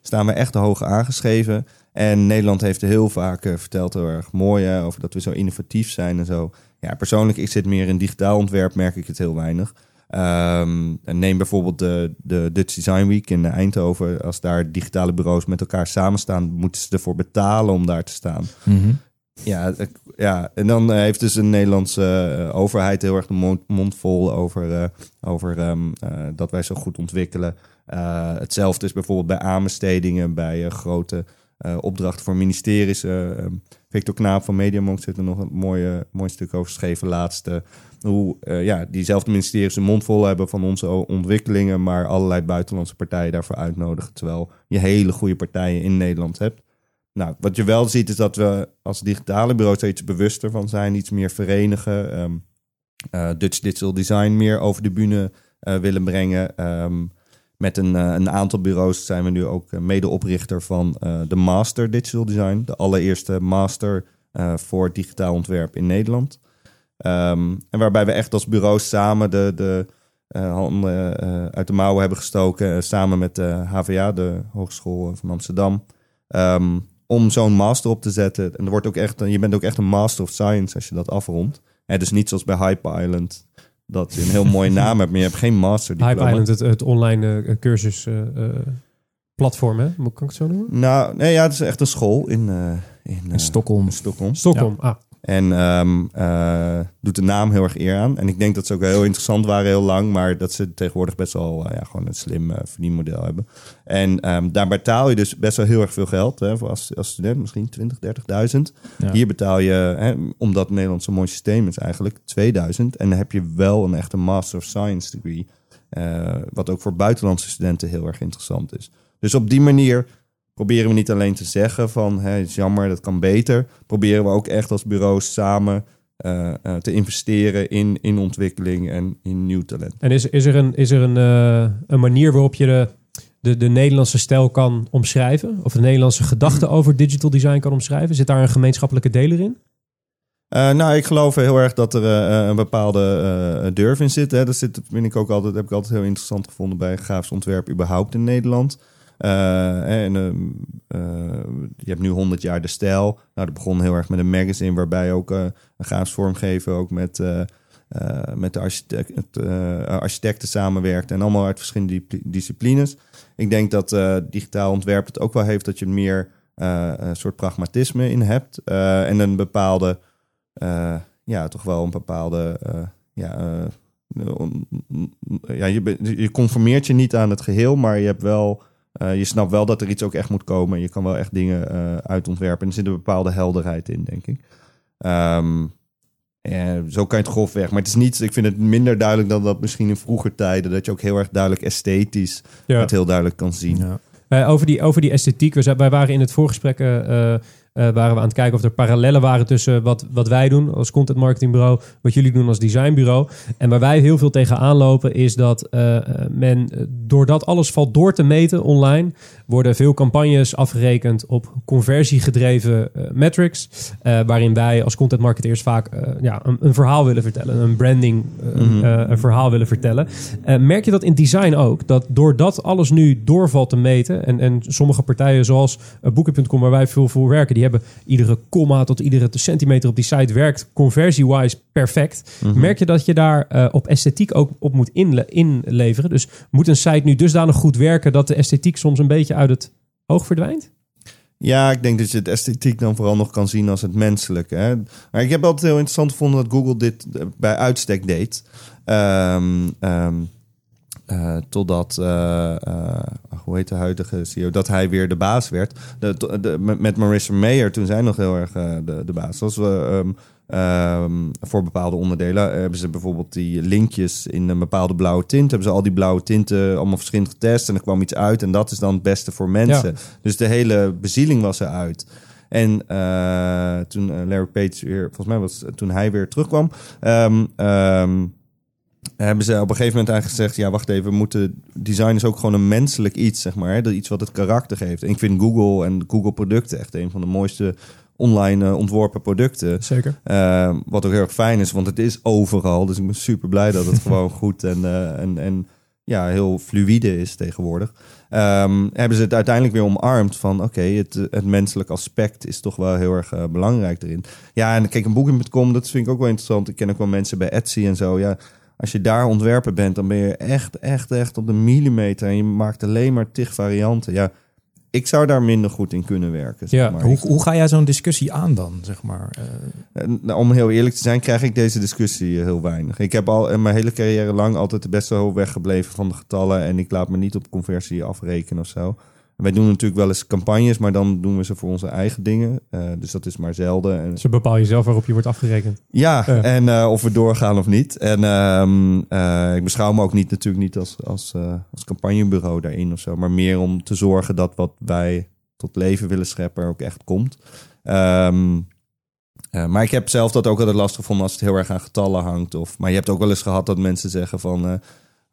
staan we echt hoog aangeschreven. En Nederland heeft heel vaak verteld, heel erg mooi, hè, over dat we zo innovatief zijn en zo. Ja, persoonlijk, ik zit meer in digitaal ontwerp, merk ik het heel weinig. Ehm, neem bijvoorbeeld de, de Dutch Design Week in Eindhoven. Als daar digitale bureaus met elkaar samenstaan, moeten ze ervoor betalen om daar te staan. Mhm. Ja, ja, en dan eh, heeft dus een Nederlandse eh, overheid heel erg de mond, vol over, eh, over ehm, eh, dat wij zo goed ontwikkelen. Hetzelfde is bijvoorbeeld bij aanbestedingen, bij grote opdrachten voor ministeries. Eh, ehm, Victor Knaap van Mediamonks heeft er nog een mooie, mooi stuk over geschreven laatst. eh, hoe ja, diezelfde ministeries een mond vol hebben van onze ontwikkelingen, maar allerlei buitenlandse partijen daarvoor uitnodigen. Terwijl je hele goede partijen in Nederland hebt. Nou, wat je wel ziet is dat we als digitale bureaus er iets bewuster van zijn, iets meer verenigen. ehm, eh, Dutch Digital Design meer over de bühne eh, willen brengen. Ehm, met een, eh, een aantal bureaus zijn we nu ook medeoprichter van de Master Digital Design. De allereerste master voor digitaal ontwerp in Nederland. Ehm, en waarbij we echt als bureaus samen de, de handen uit de mouwen hebben gestoken. samen met de HVA, de Hogeschool van Amsterdam. Om zo'n master op te zetten. En er wordt ook echt, een- je bent ook echt een master of science als je dat afrondt. Hè, dus niet zoals bij Hype Island. Dat je een heel mooie naam hebt, maar je hebt geen master Hype diploma. Island, het, het online eh, cursus eh, eh, platform, hè? Moet- Kan ik het zo noemen? Nou, nee, ja, het is echt een school in, eh, in, In Stockholm. in Stockholm. Stockholm. Ah, En ehm, eh, doet de naam heel erg eer aan. En ik denk dat ze ook heel interessant waren heel lang. Maar dat ze tegenwoordig best wel eh, ja, gewoon een slim eh, verdienmodel hebben. En ehm, daar betaal je dus best wel heel erg veel geld. Hè, voor als, als student misschien 20, 30.000. Ja. Hier betaal je, hè, omdat Nederland zo'n mooi systeem is eigenlijk, 2000. En dan heb je wel een echte Master of Science degree. wat ook voor buitenlandse studenten heel erg interessant is. Dus op die manier proberen we niet alleen te zeggen van hè, het is jammer, dat kan beter. Proberen we ook echt als bureaus samen eh, eh, te investeren in, in ontwikkeling en in nieuw talent. En is, is er, een, is er een, eh, een manier waarop je de, de, de Nederlandse stijl kan omschrijven? Of de Nederlandse gedachte over digital design kan omschrijven? Zit daar een gemeenschappelijke deler in? Nou, ik geloof heel erg dat er een bepaalde durf in zit. Hè. Dat zit, vind ik ook altijd, heb ik altijd heel interessant gevonden bij grafisch ontwerp überhaupt in Nederland. Eh, ehm, eh, je hebt nu 100 jaar de stijl. Nou, dat begon heel erg met een magazine waarbij ook eh, een grafisch vormgever ook met, met de architect, architecten samenwerkt. En allemaal uit verschillende disciplines. Ik denk dat digitaal ontwerp het ook wel heeft dat je meer een soort pragmatisme in hebt. en een bepaalde ja, toch wel een bepaalde. ja, ja, je, je conformeert je niet aan het geheel, maar je hebt wel. Eh, je snapt wel dat er iets ook echt moet komen. Je kan wel echt dingen eh uitontwerpen. En er zit een bepaalde helderheid in, denk ik. Ehm, en zo kan je het grofweg. Maar het is niet. Ik vind het minder duidelijk dan dat misschien in vroeger tijden. Dat je ook heel erg duidelijk esthetisch Ja. het heel duidelijk kan zien. Ja. Eh, over, die, over die esthetiek. We, zijn- wij waren in het voorgesprek waren we aan het kijken of er parallellen waren tussen wat, wat wij doen als content marketingbureau, wat jullie doen als designbureau. En waar wij heel veel tegenaan lopen is dat eh, men, eh, doordat alles valt door te meten online, worden veel campagnes afgerekend op conversiegedreven eh, metrics. eh, waarin wij als content marketeers vaak eh, ja, een, een verhaal willen vertellen, een branding, eh, Mhm. eh, een verhaal willen vertellen. Eh, merk je dat in design ook? Dat doordat alles nu doorvalt te meten, en, en sommige partijen zoals Booking.com, waar wij veel voor werken, die hebben iedere komma tot iedere centimeter op die site werkt conversie-wise perfect. Mhm. Merk je dat je daar eh, op esthetiek ook op moet inle- inleveren? Dus moet een site nu dusdanig goed werken dat de esthetiek soms een beetje uit het oog verdwijnt? Ja, ik denk dat je het esthetiek dan vooral nog kan zien als het menselijke. Hè? Maar ik heb altijd heel interessant gevonden dat Google dit eh, bij uitstek deed. Ehm, ehm, eh, totdat, eh, eh, hoe heet de huidige CEO, dat hij weer de baas werd. De, met Marissa Mayer, toen zij nog heel erg de, de baas was. ehm, ehm, voor bepaalde onderdelen hebben ze bijvoorbeeld die linkjes in een bepaalde blauwe tint. Hebben ze al die blauwe tinten allemaal verschillend getest en er kwam iets uit. En dat is dan het beste voor mensen. Dus de hele bezieling was eruit. En toen Larry Page weer, volgens mij was toen hij weer terugkwam, ehm, hebben ze op een gegeven moment eigenlijk gezegd: ja, wacht even, we moeten design is ook gewoon een menselijk iets, zeg maar, hè, dat iets wat het karakter geeft. En ik vind Google en Google producten echt een van de mooiste online eh, ontworpen producten. Zeker. Eh, wat ook heel erg fijn is, want het is overal. Dus ik ben super blij dat het gewoon goed en, eh, en, en ja, heel fluïde is tegenwoordig. Ehm, hebben ze het uiteindelijk weer omarmd van oké, het, het menselijk aspect is toch wel heel erg belangrijk erin. Ja, en kijk, een booking.com, dat vind ik ook wel interessant. Ik ken ook wel mensen bij Etsy en zo. Ja, als je daar ontwerper bent, dan ben je echt, echt, echt op de millimeter. En je maakt alleen maar tig varianten. Ja, ik zou daar minder goed in kunnen werken. Zeg Ja, maar. Hoe, hoe ga jij zo'n discussie aan dan, zeg maar? Eh, Eh, nou, om heel eerlijk te zijn, krijg ik deze discussie eh, heel weinig. Ik heb al in mijn hele carrière lang altijd best wel weggebleven van de getallen. En ik laat me niet op conversie afrekenen of zo. Wij doen natuurlijk wel eens campagnes, maar dan doen we ze voor onze eigen dingen. Eh, dus dat is maar zelden. En, Dus dan bepaal je zelf waarop je wordt afgerekend. ja, en eh, of we doorgaan of niet. En ehm, eh, ik beschouw me ook niet natuurlijk niet als, als, als campagnebureau daarin of zo. Maar meer om te zorgen dat wat wij tot leven willen scheppen ook echt komt. Ehm, eh, maar ik heb zelf dat ook altijd lastig gevonden als het heel erg aan getallen hangt. Of, maar je hebt ook wel eens gehad dat mensen zeggen van...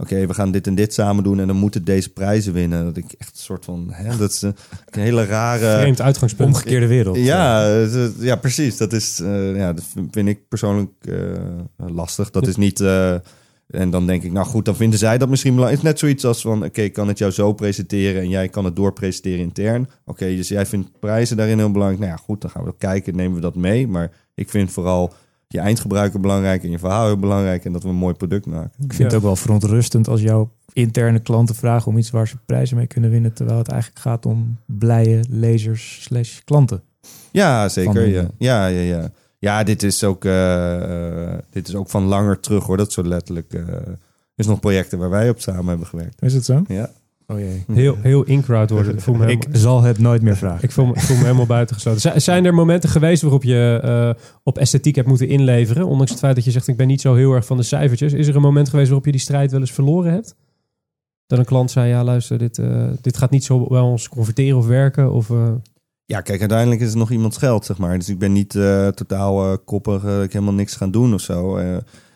eh, Oké, we gaan dit en dit samen doen en dan moeten deze prijzen winnen. Dat ik echt een soort van... Hè, dat is een, een hele rare... Vreemd uitgangspunt. omgekeerde wereld. Ja, ja, precies. Dat is, eh, ja, dat vind ik persoonlijk eh, lastig. Dat is niet. eh, en dan denk ik, nou goed, dan vinden zij dat misschien belangrijk. Het is net zoiets als van, oké, ik kan het jou zo presenteren en jij kan het doorpresenteren intern. Oké, dus jij vindt prijzen daarin heel belangrijk. Nou ja, goed, dan gaan we kijken, nemen we dat mee. Maar ik vind vooral je eindgebruiker belangrijk en je verhaal heel belangrijk en dat we een mooi product maken. Ik vind Ja. het ook wel verontrustend als jouw interne klanten vragen om iets waar ze prijzen mee kunnen winnen, terwijl het eigenlijk gaat om blije lezers slash klanten. Ja, zeker. Van- Ja. Ja, ja, ja. ja, dit is ook, eh, eh, dit is ook van langer terug hoor. Dat is zo letterlijk. eh, er is nog projecten waar wij op samen hebben gewerkt. Is het zo? Ja. Oh jee. Heel, heel in-crowd worden. Ik voel me Ik zal het nooit meer vragen. ik voel me, ik voel me helemaal buitengesloten. Zijn- Zijn er momenten geweest waarop je eh, op esthetiek hebt moeten inleveren? Ondanks het feit dat je zegt, ik ben niet zo heel erg van de cijfertjes. Is er een moment geweest waarop je die strijd wel eens verloren hebt? Dat een klant zei, ja luister, dit, eh, dit gaat niet zo bij ons converteren of werken? Of, eh, Ja, kijk, uiteindelijk is het nog iemands geld, zeg maar. Dus ik ben niet eh, totaal eh, koppig dat ik helemaal niks ga doen of zo.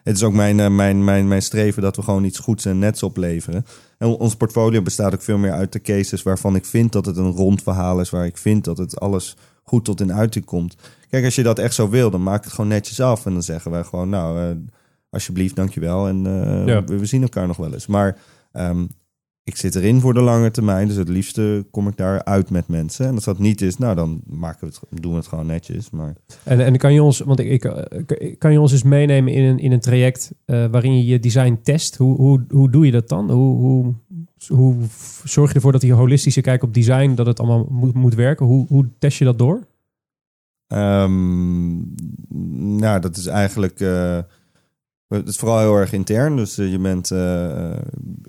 Het is ook mijn, eh, mijn, mijn, mijn streven dat we gewoon iets goeds en nets opleveren. En ons portfolio bestaat ook veel meer uit de cases waarvan ik vind dat het een rond verhaal is. Waar ik vind dat het alles goed tot in uiting komt. Kijk, als je dat echt zo wil, dan maak het gewoon netjes af. En dan zeggen wij gewoon, nou, eh, alsjeblieft, dankjewel. En Ja. we, we zien elkaar nog wel eens. Maar ehm, ik zit erin voor de lange termijn. Dus het liefste kom ik daar uit met mensen. En als dat niet is, nou dan maken we het, doen we het gewoon netjes. Maar En, en kan je ons, want ik, ik, kan je ons eens meenemen in een, in een traject eh, waarin je je design test? Hoe, hoe, hoe doe je dat dan? Hoe, hoe, hoe zorg je ervoor dat die holistische kijk op design, dat het allemaal moet, moet werken? Hoe, hoe test je dat door? Ehm, nou, dat is eigenlijk. eh, het is vooral heel erg intern. Dus eh, je bent. eh, eh,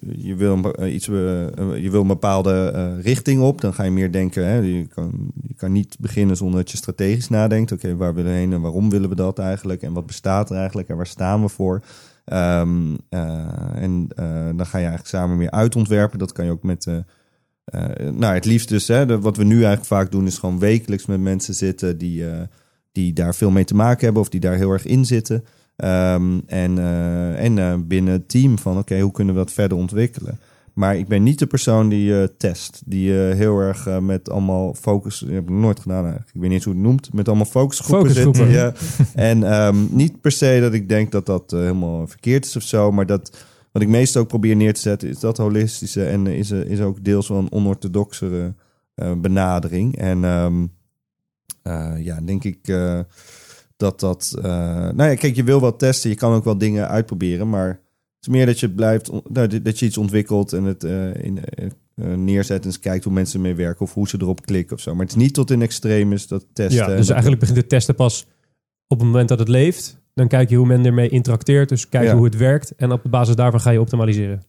je, wil, een- iets, je wil een bepaalde richting op. Dan ga je meer denken. Hè, je, kan, je kan niet beginnen zonder dat je strategisch nadenkt. Oké, waar willen we heen en waarom willen we dat eigenlijk? En wat bestaat er eigenlijk en waar staan we voor? Ehm, eh, en dan ga je eigenlijk samen meer uitontwerpen. Dat kan je ook met. nou, het liefst dus, hè, wat we nu eigenlijk vaak doen, is gewoon wekelijks met mensen zitten die, die daar veel mee te maken hebben of die daar heel erg in zitten. Ehm, en eh, en eh, binnen het team van, oké, hoe kunnen we dat verder ontwikkelen? Maar ik ben niet de persoon die eh, test, die heel erg met allemaal focus, dat heb ik nooit gedaan eigenlijk. Ik weet niet eens hoe het noemt, met allemaal focusgroepen, Focusgroepen. zitten. En ehm, niet per se dat ik denk dat dat helemaal verkeerd is of zo, maar dat wat ik meestal ook probeer neer te zetten, is dat holistische en is, is ook deels wel een onorthodoxere benadering. En ehm, eh, ja, denk ik dat dat. eh, nou ja, kijk, je wil wel testen, je kan ook wel dingen uitproberen, maar het is meer dat je blijft, nou, dat je iets ontwikkelt en het eh, in, eh, neerzet en eens kijkt hoe mensen ermee werken of hoe ze erop klikken of zo. Maar het is niet tot in extremis dat testen. Ja, dus dat- eigenlijk begint het testen pas op het moment dat het leeft. Dan kijk je hoe men ermee interacteert. Dus kijk Ja. hoe het werkt. En op basis daarvan ga je optimaliseren.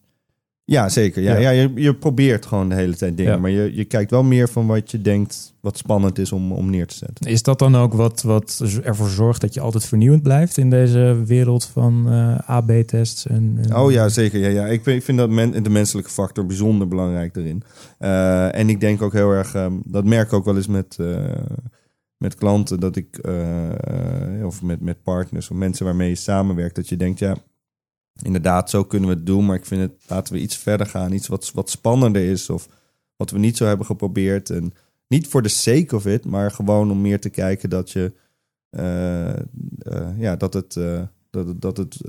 Ja, zeker. Ja, Ja. ja. je, je probeert gewoon de hele tijd dingen. Ja. Maar je, je kijkt wel meer van wat je denkt wat spannend is om, om neer te zetten. Is dat dan ook wat, wat ervoor zorgt dat je altijd vernieuwend blijft in deze wereld van eh, AB-tests? En, en- Oh ja, zeker. Ja, ja. Ik, vind, ik vind dat men, de menselijke factor bijzonder belangrijk erin. Eh, en ik denk ook heel erg, ehm, dat merk ik ook wel eens met, eh, met klanten, dat ik, of met, met partners of mensen waarmee je samenwerkt, dat je denkt, ja, inderdaad, zo kunnen we het doen, maar ik vind het, laten we iets verder gaan, iets wat, wat spannender is of wat we niet zo hebben geprobeerd. En niet voor de sake of it, maar gewoon om meer te kijken dat je, eh, eh, ja, dat het, eh, dat dat het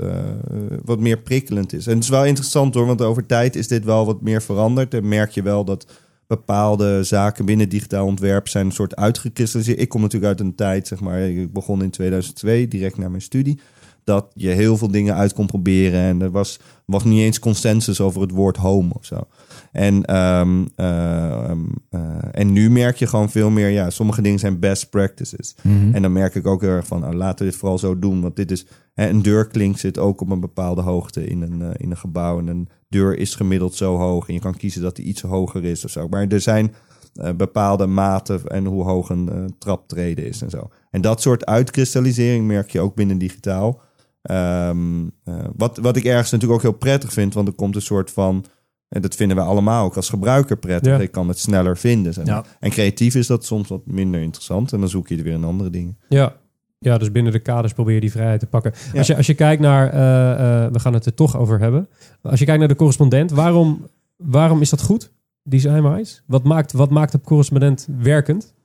wat meer prikkelend is. En het is wel interessant hoor, want over tijd is dit wel wat meer veranderd. En merk je wel dat bepaalde zaken binnen digitaal ontwerp zijn een soort uitgekristalliseerd. Ik kom natuurlijk uit een tijd, zeg maar, ik begon in 2002, direct na mijn studie, dat je heel veel dingen uit kon proberen. En er was, was niet eens consensus over het woord home of zo. En, ehm, ehm, eh, en nu merk je gewoon veel meer, ja, sommige dingen zijn best practices. Mhm. En dan merk ik ook heel erg van, oh, laten we dit vooral zo doen. Want dit is, hè, een deurklink zit ook op een bepaalde hoogte in een, eh, in een gebouw. En een deur is gemiddeld zo hoog. En je kan kiezen dat die iets hoger is of zo. Maar er zijn eh, bepaalde maten en hoe hoog een eh, traptreden is en zo. En dat soort uitkristallisering merk je ook binnen digitaal. Ehm, eh, wat, wat ik ergens natuurlijk ook heel prettig vind, want er komt een soort van. En dat vinden we allemaal ook als gebruiker prettig. Ja. Ik kan het sneller vinden. zeg maar. Ja. En creatief is dat soms wat minder interessant. En dan zoek je er weer in andere dingen. Ja. Ja, dus binnen de kaders probeer je die vrijheid te pakken. Ja. Als, je, als je kijkt naar, eh, eh, we gaan het er toch over hebben. Als je kijkt naar de correspondent, waarom, waarom is dat goed, design-wise? Wat maakt, wat maakt de correspondent werkend?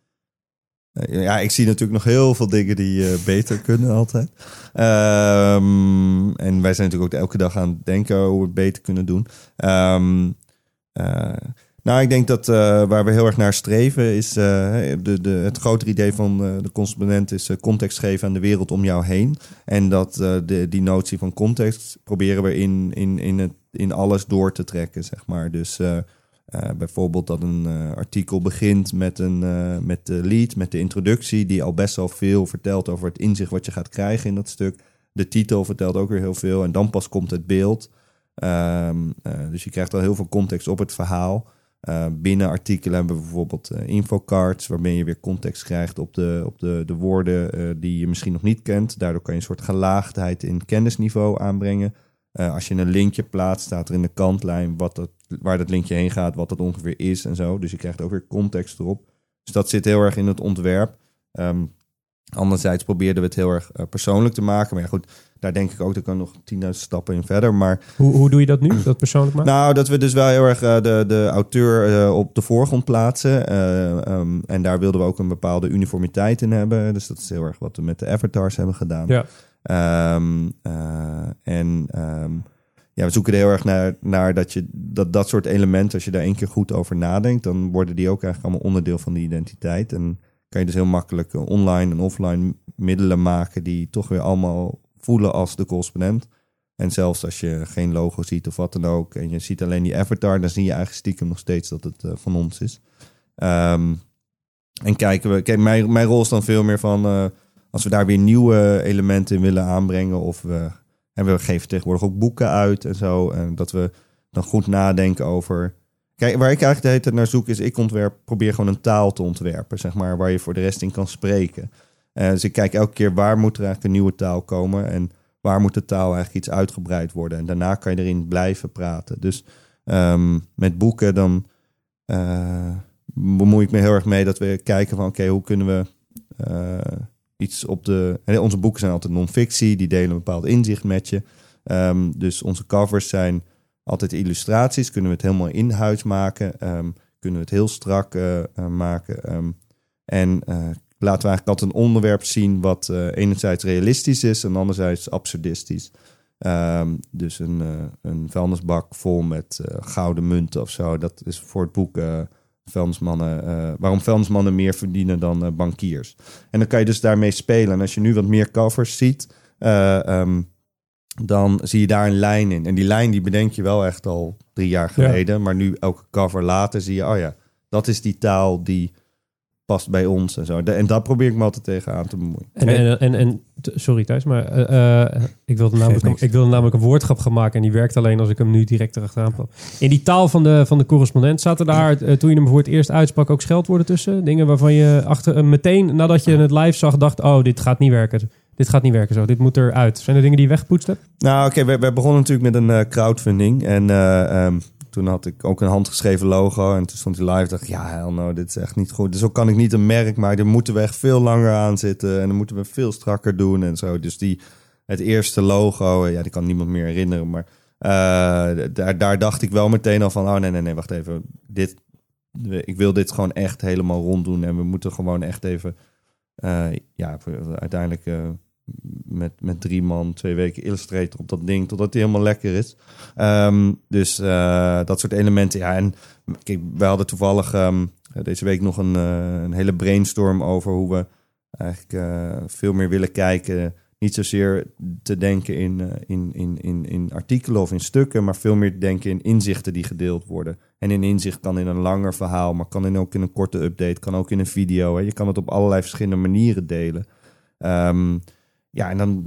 Eh, Ja, ik zie natuurlijk nog heel veel dingen die eh, beter kunnen altijd. Ehm, en wij zijn natuurlijk ook elke dag aan het denken hoe we het beter kunnen doen. Ehm, eh, nou, ik denk dat waar we heel erg naar streven is... de, de, het grotere idee van de correspondent is context geven aan de wereld om jou heen. En dat de, die notie van context proberen we in, in, in, het, in alles door te trekken, zeg maar. Dus... eh, bijvoorbeeld dat een eh, artikel begint met, een, eh, met de lead, met de introductie, die al best wel veel vertelt over het inzicht wat je gaat krijgen in dat stuk. De titel vertelt ook weer heel veel en dan pas komt het beeld. Ehm, eh, dus je krijgt al heel veel context op het verhaal. Binnen artikelen hebben we bijvoorbeeld infocards, waarmee je weer context krijgt op de, op de, de woorden die je misschien nog niet kent. Daardoor kan je een soort gelaagdheid in kennisniveau aanbrengen. Eh, als je een linkje plaatst, staat er in de kantlijn wat dat, waar dat linkje heen gaat, wat dat ongeveer is en zo. Dus je krijgt ook weer context erop. Dus dat zit heel erg in het ontwerp. Ehm, anderzijds probeerden we het heel erg eh, persoonlijk te maken. Maar ja, goed, daar denk ik ook, er kan nog 10.000 stappen in verder. Maar Hoe, hoe doe je dat nu, dat persoonlijk maken? nou, dat we dus wel heel erg eh, de, de auteur op de voorgrond plaatsen. Eh, ehm, en daar wilden we ook een bepaalde uniformiteit in hebben. Dus dat is heel erg wat we met de avatars hebben gedaan. Ja. Eh, en ehm, ja, we zoeken er heel erg naar, naar dat, je, dat dat soort elementen, als je daar één keer goed over nadenkt, dan worden die ook eigenlijk allemaal onderdeel van die identiteit. En kan je dus heel makkelijk eh, online en offline middelen maken die toch weer allemaal voelen als de correspondent. En zelfs als je geen logo ziet of wat dan ook, en je ziet alleen die avatar, dan zie je eigenlijk stiekem nog steeds dat het eh, van ons is. Ehm, en kijken we, kijk, mijn, mijn rol is dan veel meer van als we daar weer nieuwe elementen in willen aanbrengen, of we, en we geven tegenwoordig ook boeken uit en zo, en dat we dan goed nadenken over. Kijk, waar ik eigenlijk de hele tijd naar zoek is, ik ontwerp, probeer gewoon een taal te ontwerpen, zeg maar, waar je voor de rest in kan spreken. Eh, dus ik kijk elke keer waar moet er eigenlijk een nieuwe taal komen en waar moet de taal eigenlijk iets uitgebreid worden. En daarna kan je erin blijven praten. Dus ehm, met boeken dan eh, bemoei ik me heel erg mee dat we kijken van oké, hoe kunnen we eh, iets op de. onze boeken zijn altijd non-fictie, die delen een bepaald inzicht met je. Ehm, dus onze covers zijn altijd illustraties. Kunnen we het helemaal in huis maken? Ehm, kunnen we het heel strak eh, eh, maken? Ehm, en eh, laten we eigenlijk altijd een onderwerp zien wat enerzijds realistisch is en anderzijds absurdistisch. Dus een, een vuilnisbak vol met gouden munten of zo. Dat is voor het boek vuilnismannen, eh, waarom vuilnismannen meer verdienen dan eh, bankiers. En dan kan je dus daarmee spelen. En als je nu wat meer covers ziet, eh, ehm, dan zie je daar een lijn in. En die lijn die bedenk je wel echt al drie jaar Ja. geleden. Maar nu elke cover later zie je, oh ja, dat is die taal die past bij ons en zo. De- En daar probeer ik me altijd tegen aan te bemoeien. En, en, en, sorry Thijs, maar eh, eh, ik, wilde namelijk, ik wilde namelijk een woordgrap gaan maken en die werkt alleen als ik hem nu direct erachteraan plak. In die taal van de, van de correspondent zaten daar, eh, toen je hem voor het eerst uitsprak, ook scheldwoorden tussen? Dingen waarvan je achter, meteen nadat je het live zag dacht, oh, dit gaat niet werken. Dit gaat niet werken zo, dit moet eruit. Zijn er dingen die je weggepoetst hebt? Nou, oké, we, we begonnen natuurlijk met een crowdfunding. En eh, ehm, toen had ik ook een handgeschreven logo. En toen stond hij live. dacht ja, hell no, dit is echt niet goed. Dus zo kan ik niet een merk maken. Daar moeten we echt veel langer aan zitten. En dan moeten we veel strakker doen en zo. Dus die, het eerste logo, ja, die kan niemand meer herinneren. Maar eh, daar, daar dacht ik wel meteen al van, oh nee, nee, nee, wacht even. Dit, ik wil dit gewoon echt helemaal rond doen. En we moeten gewoon echt even, eh, ja, uiteindelijk... eh, met, met drie man, twee weken Illustrator op dat ding, totdat hij helemaal lekker is. Ehm, dus eh, dat soort elementen. Ja, en we hadden toevallig ehm, deze week nog een, eh, een hele brainstorm over hoe we eigenlijk eh, veel meer willen kijken. Niet zozeer te denken in, in, in, in, in artikelen of in stukken, maar veel meer denken in inzichten die gedeeld worden. En een inzicht kan in een langer verhaal, maar kan in ook in een korte update, kan ook in een video. Je kan het op allerlei verschillende manieren delen. Ehm, ja, en dan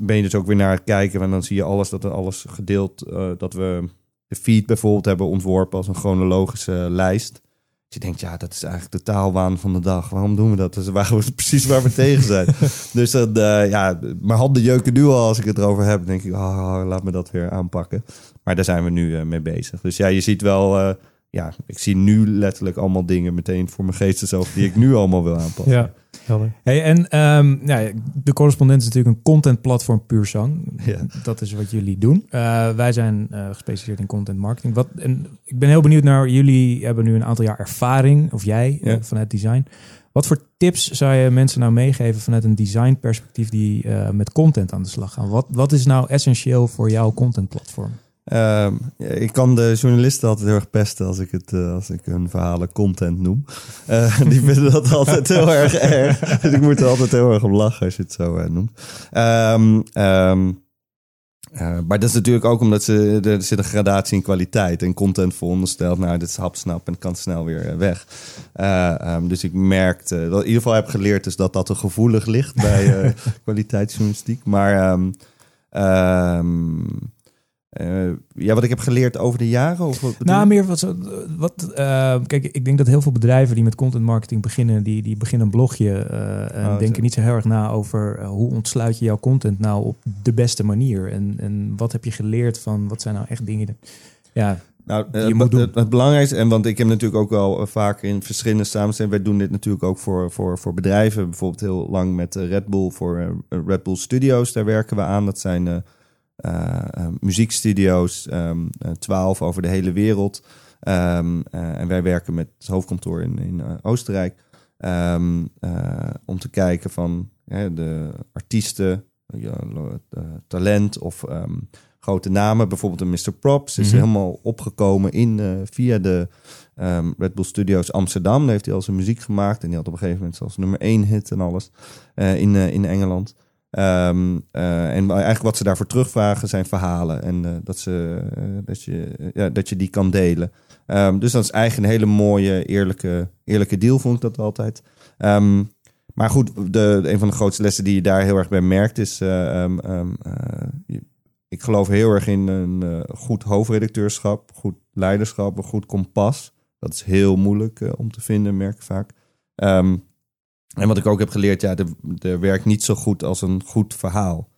ben je dus ook weer naar het kijken. En dan zie je alles dat er alles gedeeld. eh, dat we de feed bijvoorbeeld hebben ontworpen als een chronologische lijst. Dus je denkt, ja, dat is eigenlijk de taalwaan van de dag. Waarom doen we dat? Dat is waar we, precies waar we tegen zijn. Dus dat, eh, ja, maar handen jeuken nu al als ik het erover heb. Denk ik, oh, laat me dat weer aanpakken. Maar daar zijn we nu eh, mee bezig. Dus ja, je ziet wel, ja, ik zie nu letterlijk allemaal dingen meteen voor mijn geesteshoofd die ik nu allemaal wil aanpassen. Ja, helder. Hey, en ehm, ja, de correspondent is natuurlijk een contentplatform puur zang. Ja. Dat is wat jullie doen. Eh, wij zijn eh, gespecialiseerd in content marketing. Wat, en ik ben heel benieuwd naar jullie hebben nu een aantal jaar ervaring, of jij, Ja. eh, vanuit design. Wat voor tips zou je mensen nou meegeven vanuit een design perspectief die met content aan de slag gaan? Wat, wat is nou essentieel voor jouw contentplatform? Ehm, ik kan de journalisten altijd heel erg pesten als ik, het, eh, als ik hun verhalen content noem. Eh, die vinden dat altijd heel erg erg. Dus ik moet er altijd heel erg om lachen als je het zo eh, noemt. Ehm, ehm, eh, maar dat is natuurlijk ook omdat ze, er zit een gradatie in kwaliteit. En content veronderstelt, nou, dit is hapsnap en kan snel weer weg. Dus ik merkte, dat, in ieder geval heb geleerd dus dat dat te gevoelig ligt bij kwaliteitsjournalistiek. Maar eh, ja, wat ik heb geleerd over de jaren? Of wat Nou, meer wat. wat eh, kijk, ik denk dat heel veel bedrijven die met content marketing beginnen, die, die beginnen een blogje eh, en Oh, denken zo. niet zo heel erg na over hoe ontsluit je jouw content nou op de beste manier. En, en wat heb je geleerd van wat zijn nou echt dingen. Ja, Nou, het, het belangrijkste, en want ik heb natuurlijk ook wel vaak in verschillende samenstellingen, wij doen dit natuurlijk ook voor, voor, voor bedrijven, bijvoorbeeld heel lang met Red Bull, voor Red Bull Studios, daar werken we aan. Dat zijn muziekstudio's, ehm, eh, twaalf over de hele wereld. Ehm, eh, en wij werken met het hoofdkantoor in, in eh, Oostenrijk, ehm, eh, om te kijken van hè, de artiesten, eh, talent of grote namen. Bijvoorbeeld een Mr. Props is Mhm. helemaal opgekomen in, eh, via de Red Bull Studios Amsterdam. Daar heeft hij al zijn muziek gemaakt. En die had op een gegeven moment zelfs nummer één hit en alles eh, in, eh, in Engeland. Ehm, eh, en eigenlijk wat ze daarvoor terugvragen zijn verhalen. En eh, dat, ze, eh, dat, je, ja, dat je die kan delen. Ehm, dus dat is eigenlijk een hele mooie, eerlijke, eerlijke deal, vond ik dat altijd. Ehm, maar goed, de, een van de grootste lessen die je daar heel erg bij merkt is... ik geloof heel erg in een goed hoofdredacteurschap, goed leiderschap, een goed kompas. Dat is heel moeilijk om te vinden, merk ik vaak. En wat ik ook heb geleerd, ja, er, er werkt niet zo goed als een goed verhaal.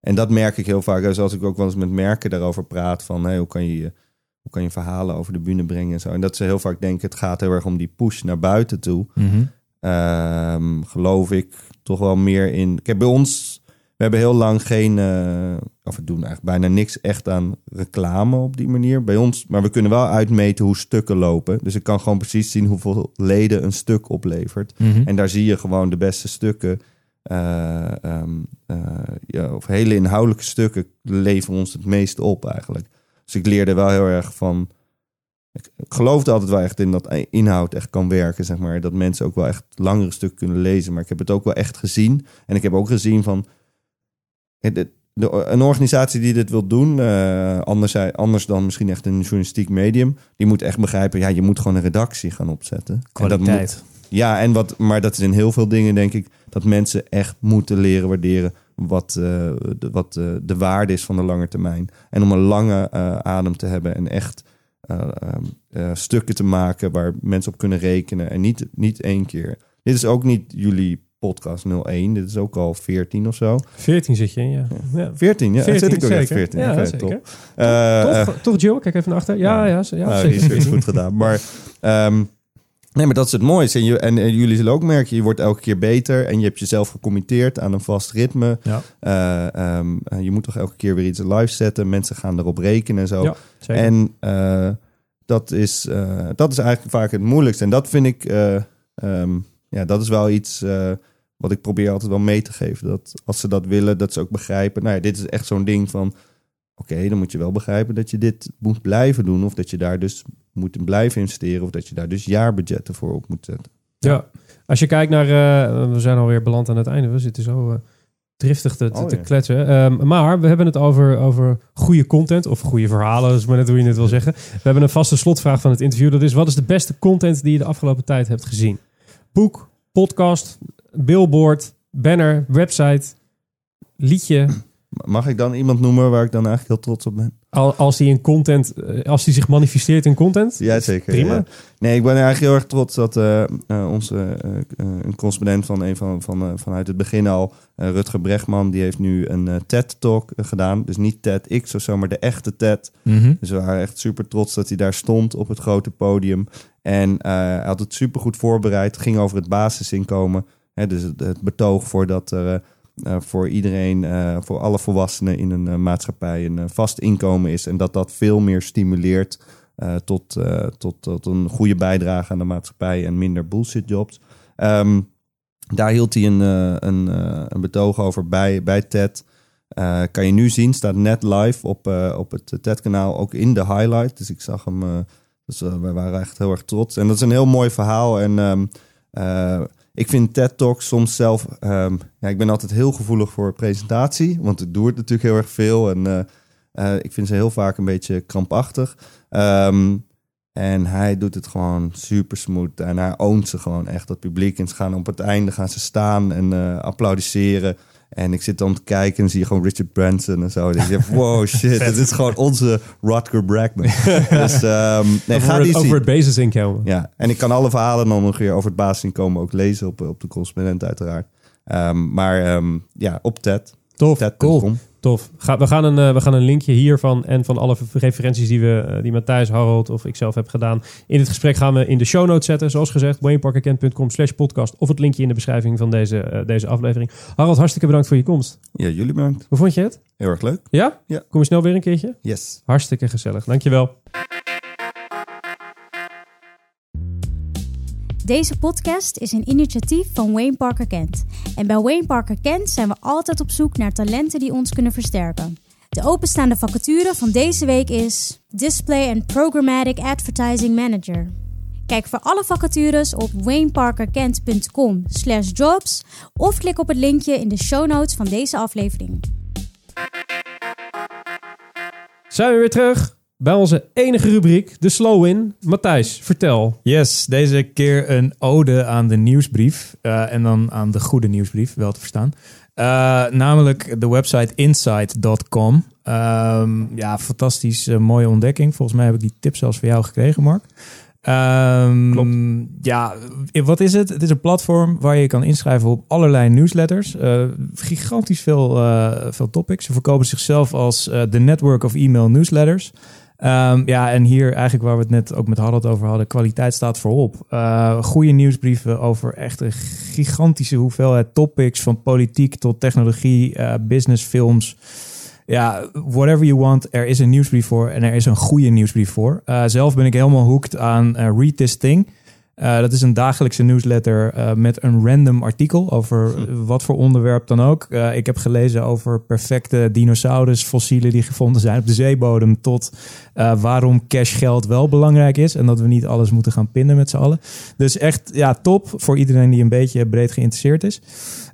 En dat merk ik heel vaak. Dus als ik ook wel eens met merken daarover praat, van hey, hoe kan je hoe kan je verhalen over de bühne brengen en zo. En dat ze heel vaak denken, het gaat heel erg om die push naar buiten toe. Mhm. Ehm, geloof ik toch wel meer in. Kijk, bij ons, we hebben heel lang geen, eh, of we doen eigenlijk bijna niks echt aan reclame op die manier bij ons. Maar we kunnen wel uitmeten hoe stukken lopen. Dus ik kan gewoon precies zien hoeveel leden een stuk oplevert. Mhm. En daar zie je gewoon de beste stukken. eh, ehm, eh, ja, of hele inhoudelijke stukken leveren ons het meest op eigenlijk. Dus ik leerde wel heel erg van. Ik, ik geloofde altijd wel echt in dat inhoud echt kan werken, zeg maar. Dat mensen ook wel echt langere stukken kunnen lezen. Maar ik heb het ook wel echt gezien. En ik heb ook gezien van. De- de- een organisatie die dit wil doen, eh, anders, anders dan misschien echt een journalistiek medium, die moet echt begrijpen, ja, je moet gewoon een redactie gaan opzetten. En dat moet- Kwaliteit. ja, en wat, maar dat is in heel veel dingen, denk ik, dat mensen echt moeten leren waarderen wat, eh, de, wat eh, de waarde is van de lange termijn. En om een lange adem te hebben en echt eh, ehm, eh, stukken te maken waar mensen op kunnen rekenen. En niet, niet één keer. Dit is ook niet jullie podcast 01, dit is ook al 14 of zo. 14 zit je in, ja. ja. 14, ja, 14, zit ik ook zeker. 14. Ja, zeker. top. Eh, eh, toch, toch, Jill? Kijk even naar achter. Ja, ja, ja, ja nou, zeker. research goed gedaan. Maar, ehm, nee, maar dat is het mooiste. En, je, en, en jullie zullen ook merken, je wordt elke keer beter. En je hebt jezelf gecommitteerd aan een vast ritme. Ja. Eh, ehm, eh, je moet toch elke keer weer iets live zetten. Mensen gaan erop rekenen en zo. Ja, en eh, dat, is, eh, dat is eigenlijk vaak het moeilijkste. En dat vind ik, eh, ehm, ja, dat is wel iets eh, wat ik probeer altijd wel mee te geven. Dat als ze dat willen, dat ze ook begrijpen. Nou ja, dit is echt zo'n ding van, oké, dan moet je wel begrijpen dat je dit moet blijven doen. Of dat je daar dus moet blijven investeren. Of dat je daar dus jaarbudgetten voor op moet zetten. Ja, als je kijkt naar... eh, we zijn alweer beland aan het einde. We zitten zo eh, driftig te, te, Oh, te kletsen. Ehm, maar we hebben het over, over goede content. Of goede verhalen, is maar net hoe je het wil zeggen. We hebben een vaste slotvraag van het interview. Dat is, wat is de beste content die je de afgelopen tijd hebt gezien? Boek, podcast, billboard, banner, website, liedje. Mag ik dan iemand noemen waar ik dan eigenlijk heel trots op ben? Al- Als die in content, eh, als die zich manifesteert in content. Ja, zeker. Prima. ja. Nee, ik ben eigenlijk heel erg trots dat eh, eh, onze een correspondent van een van, van eh, vanuit het begin al, Rutger Bregman, die heeft nu een eh, TED-talk gedaan. Dus niet TEDx of zo, maar de echte TED. Mhm. Dus we waren echt super trots dat hij daar stond op het grote podium. En eh, hij had het super goed voorbereid. Het ging over het basisinkomen. Hè, dus het, het betoog voor dat er eh, eh, voor iedereen, voor alle volwassenen in een maatschappij een vast inkomen is. En dat dat veel meer stimuleert tot, tot, tot een goede bijdrage aan de maatschappij en minder bullshit jobs. Ehm, daar hield hij een, een, een betoog over bij, bij TED. Kan je nu zien, staat net live op, op het TED-kanaal, ook in de highlight. Dus ik zag hem, dus eh, wij waren echt heel erg trots. En dat is een heel mooi verhaal. En ehm, eh, ik vind TED-talks soms zelf, ehm, ja, ik ben altijd heel gevoelig voor presentatie, want het natuurlijk heel erg veel. En eh, ik vind ze heel vaak een beetje krampachtig. Ehm, en hij doet het gewoon super smooth. En hij oont ze gewoon echt, dat publiek. En ze gaan op het einde gaan ze staan en applaudisseren. En ik zit dan te kijken en zie je gewoon Richard Branson en zo. En ik zeg, wow, shit, dit is gewoon onze Rutger Bregman. dus ehm, nee, ga over, die het, over het basisinkomen. Ja, en ik kan alle verhalen dan nog weer over het basisinkomen ook lezen op, op de correspondent uiteraard. Ehm, maar ehm, ja, op TED. Tof, TED.com. Tof. Ga, we, gaan een, eh, we gaan een linkje hiervan en van alle referenties die, we, eh, die Matthijs, Harold of ik zelf heb gedaan. In het gesprek gaan we in de show notes zetten. Zoals gezegd, wayneparkerkent.com slash podcast. Of het linkje in de beschrijving van deze, eh, deze aflevering. Harold, hartstikke bedankt voor je komst. Ja, jullie bedankt. Hoe vond je het? Heel erg leuk. Ja? Ja. Kom je snel weer een keertje? Yes. Hartstikke gezellig. Dankjewel. Deze podcast is een initiatief van Wayne Parker Kent. En bij Wayne Parker Kent zijn we altijd op zoek naar talenten die ons kunnen versterken. De openstaande vacature van deze week is Display and Programmatic Advertising Manager. Kijk voor alle vacatures op wayneparkerkent.com jobs of klik op het linkje in de show notes van deze aflevering. Zijn we weer terug bij onze enige rubriek, de Slow In. Matthijs, vertel. Yes, deze keer een ode aan de nieuwsbrief. eh, en dan aan de goede nieuwsbrief, wel te verstaan. Eh, namelijk de website insight.com. Ehm, ja, fantastisch eh, mooie ontdekking. Volgens mij heb ik die tip zelfs van jou gekregen, Mark. Ehm, Klopt. Ja, wat is het? Het is een platform waar je kan inschrijven op allerlei newsletters. Eh, gigantisch veel, veel topics. Ze verkopen zichzelf als de network of email newsletters. Ehm, ja, en hier eigenlijk waar we het net ook met Harold over hadden, kwaliteit staat voorop. Uh, goede nieuwsbrieven over echt een gigantische hoeveelheid topics, van politiek tot technologie, uh, business, films. Ja, whatever you want, er is een nieuwsbrief voor en er is een goede nieuwsbrief voor. Uh, zelf ben ik helemaal hooked aan Read This Thing. Uh, dat is een dagelijkse newsletter uh, met een random artikel over wat voor onderwerp dan ook. Uh, ik heb gelezen over perfecte dinosaurusfossielen die gevonden zijn op de zeebodem. Tot waarom cashgeld wel belangrijk is. En dat we niet alles moeten gaan pinnen met z'n allen. Dus echt ja, top voor iedereen die een beetje breed geïnteresseerd is.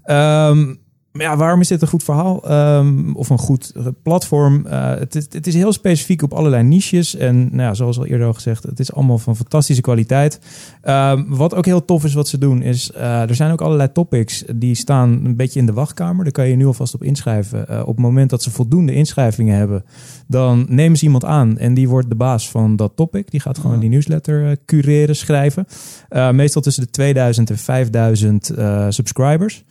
Um, maar ja, waarom is dit een goed verhaal? Um, of een goed platform? Uh, het, is, het is heel specifiek op allerlei niches. En nou ja, zoals al eerder al gezegd, het is allemaal van fantastische kwaliteit. Um, wat ook heel tof is wat ze doen, is uh, er zijn ook allerlei topics die staan een beetje in de wachtkamer. Daar kan je nu alvast op inschrijven. Uh, op het moment dat ze voldoende inschrijvingen hebben, dan nemen ze iemand aan en die wordt de baas van dat topic. Die gaat gewoon die newsletter cureren, schrijven. meestal tussen de 2000 en 5000 subscribers.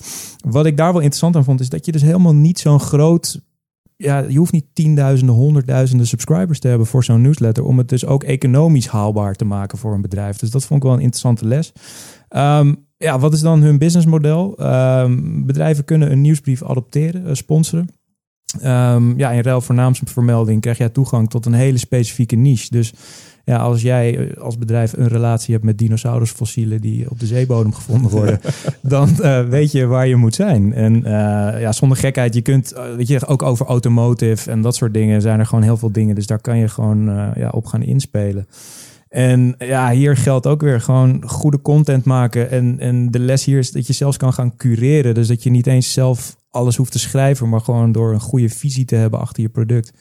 Wat ik daar wel interessant aan vond, is dat je dus helemaal niet zo'n groot. Ja, je hoeft niet tienduizenden, honderdduizenden subscribers te hebben voor zo'n newsletter. Om het dus ook economisch haalbaar te maken voor een bedrijf. Dus dat vond ik wel een interessante les. Um, ja, wat is dan hun businessmodel? Um, bedrijven kunnen een nieuwsbrief adopteren, uh, sponsoren. Um, ja, in ruil voor naamsvermelding krijg jij toegang tot een hele specifieke niche. Dus ja, als jij eh, als bedrijf een relatie hebt met dinosaurusfossielen die op de zeebodem gevonden worden, dan uh, weet je waar je moet zijn. En uh, ja, zonder gekheid, je kunt, weet je, ook over automotive en dat soort dingen zijn er gewoon heel veel dingen. Dus daar kan je gewoon ja, op gaan inspelen. En ja, hier geldt ook weer gewoon goede content maken. En, en de les hier is dat je zelfs kan gaan cureren. Dus dat je niet eens zelf alles hoeft te schrijven, maar gewoon door een goede visie te hebben achter je product.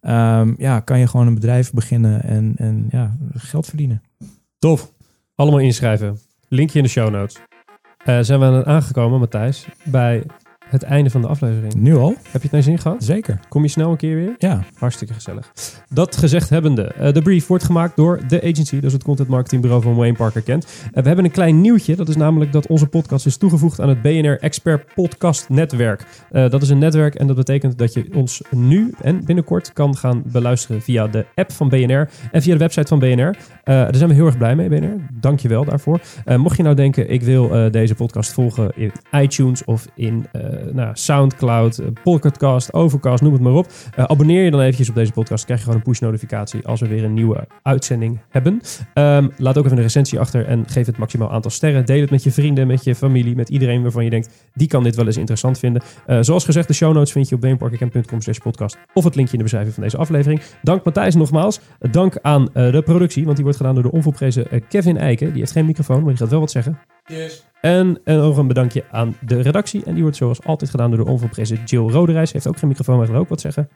Um, ja, kan je gewoon een bedrijf beginnen en, en ja, geld verdienen. Tof. Allemaal inschrijven. Linkje in de show notes. Uh, zijn we aangekomen, Matthijs, bij het einde van de aflevering. Nu al? Heb je het naar zin gehad? Zeker. Kom je snel een keer weer? Ja. Hartstikke gezellig. Dat gezegd hebbende, uh, de brief wordt gemaakt door The Agency, dus het content marketingbureau van Wayne Parker Kent. Uh, we hebben een klein nieuwtje, dat is namelijk dat onze podcast is toegevoegd aan het BNR Expert Podcast Netwerk. Uh, dat is een netwerk en dat betekent dat je ons nu en binnenkort kan gaan beluisteren via de app van BNR en via de website van BNR. daar zijn we heel erg blij mee, BNR. Dank je wel daarvoor. mocht je nou denken, ik wil deze podcast volgen in iTunes of in nou, Soundcloud, Pocketcast, Overcast, noem het maar op. Uh, abonneer je dan eventjes op deze podcast. krijg je gewoon een push notificatie als we weer een nieuwe uitzending hebben. Um, laat ook even een recensie achter en geef het maximaal aantal sterren. Deel het met je vrienden, met je familie, met iedereen waarvan je denkt, die kan dit wel eens interessant vinden. Zoals gezegd, de show notes vind je op beenparkercamp.com slash podcast of het linkje in de beschrijving van deze aflevering. Dank Matthijs nogmaals. Dank aan de productie, want die wordt gedaan door de onvolprezen Kevin Eiken. Die heeft geen microfoon, maar die gaat wel wat zeggen. Yes. En, en nog een bedankje aan de redactie. En die wordt zoals altijd gedaan door de onvolprezen Jill Roderijs. Heeft ook geen microfoon, maar wil ook wat zeggen.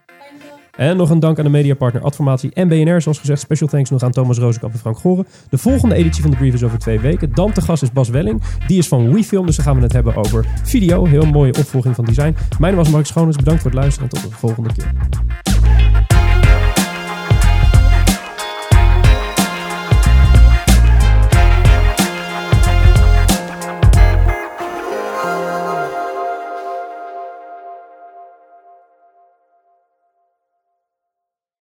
En nog een dank aan de mediapartner Adformatie en BNR. Zoals gezegd, special thanks nog aan Thomas Rozenkamp en Frank Goren. De volgende editie van de brief is over twee weken. Dan te gast is Bas Welling. Die is van WeFilm, dus dan gaan we het hebben over video. Heel mooie opvolging van design. Mijn naam was Mark Schoones. Bedankt voor het luisteren en tot de volgende keer.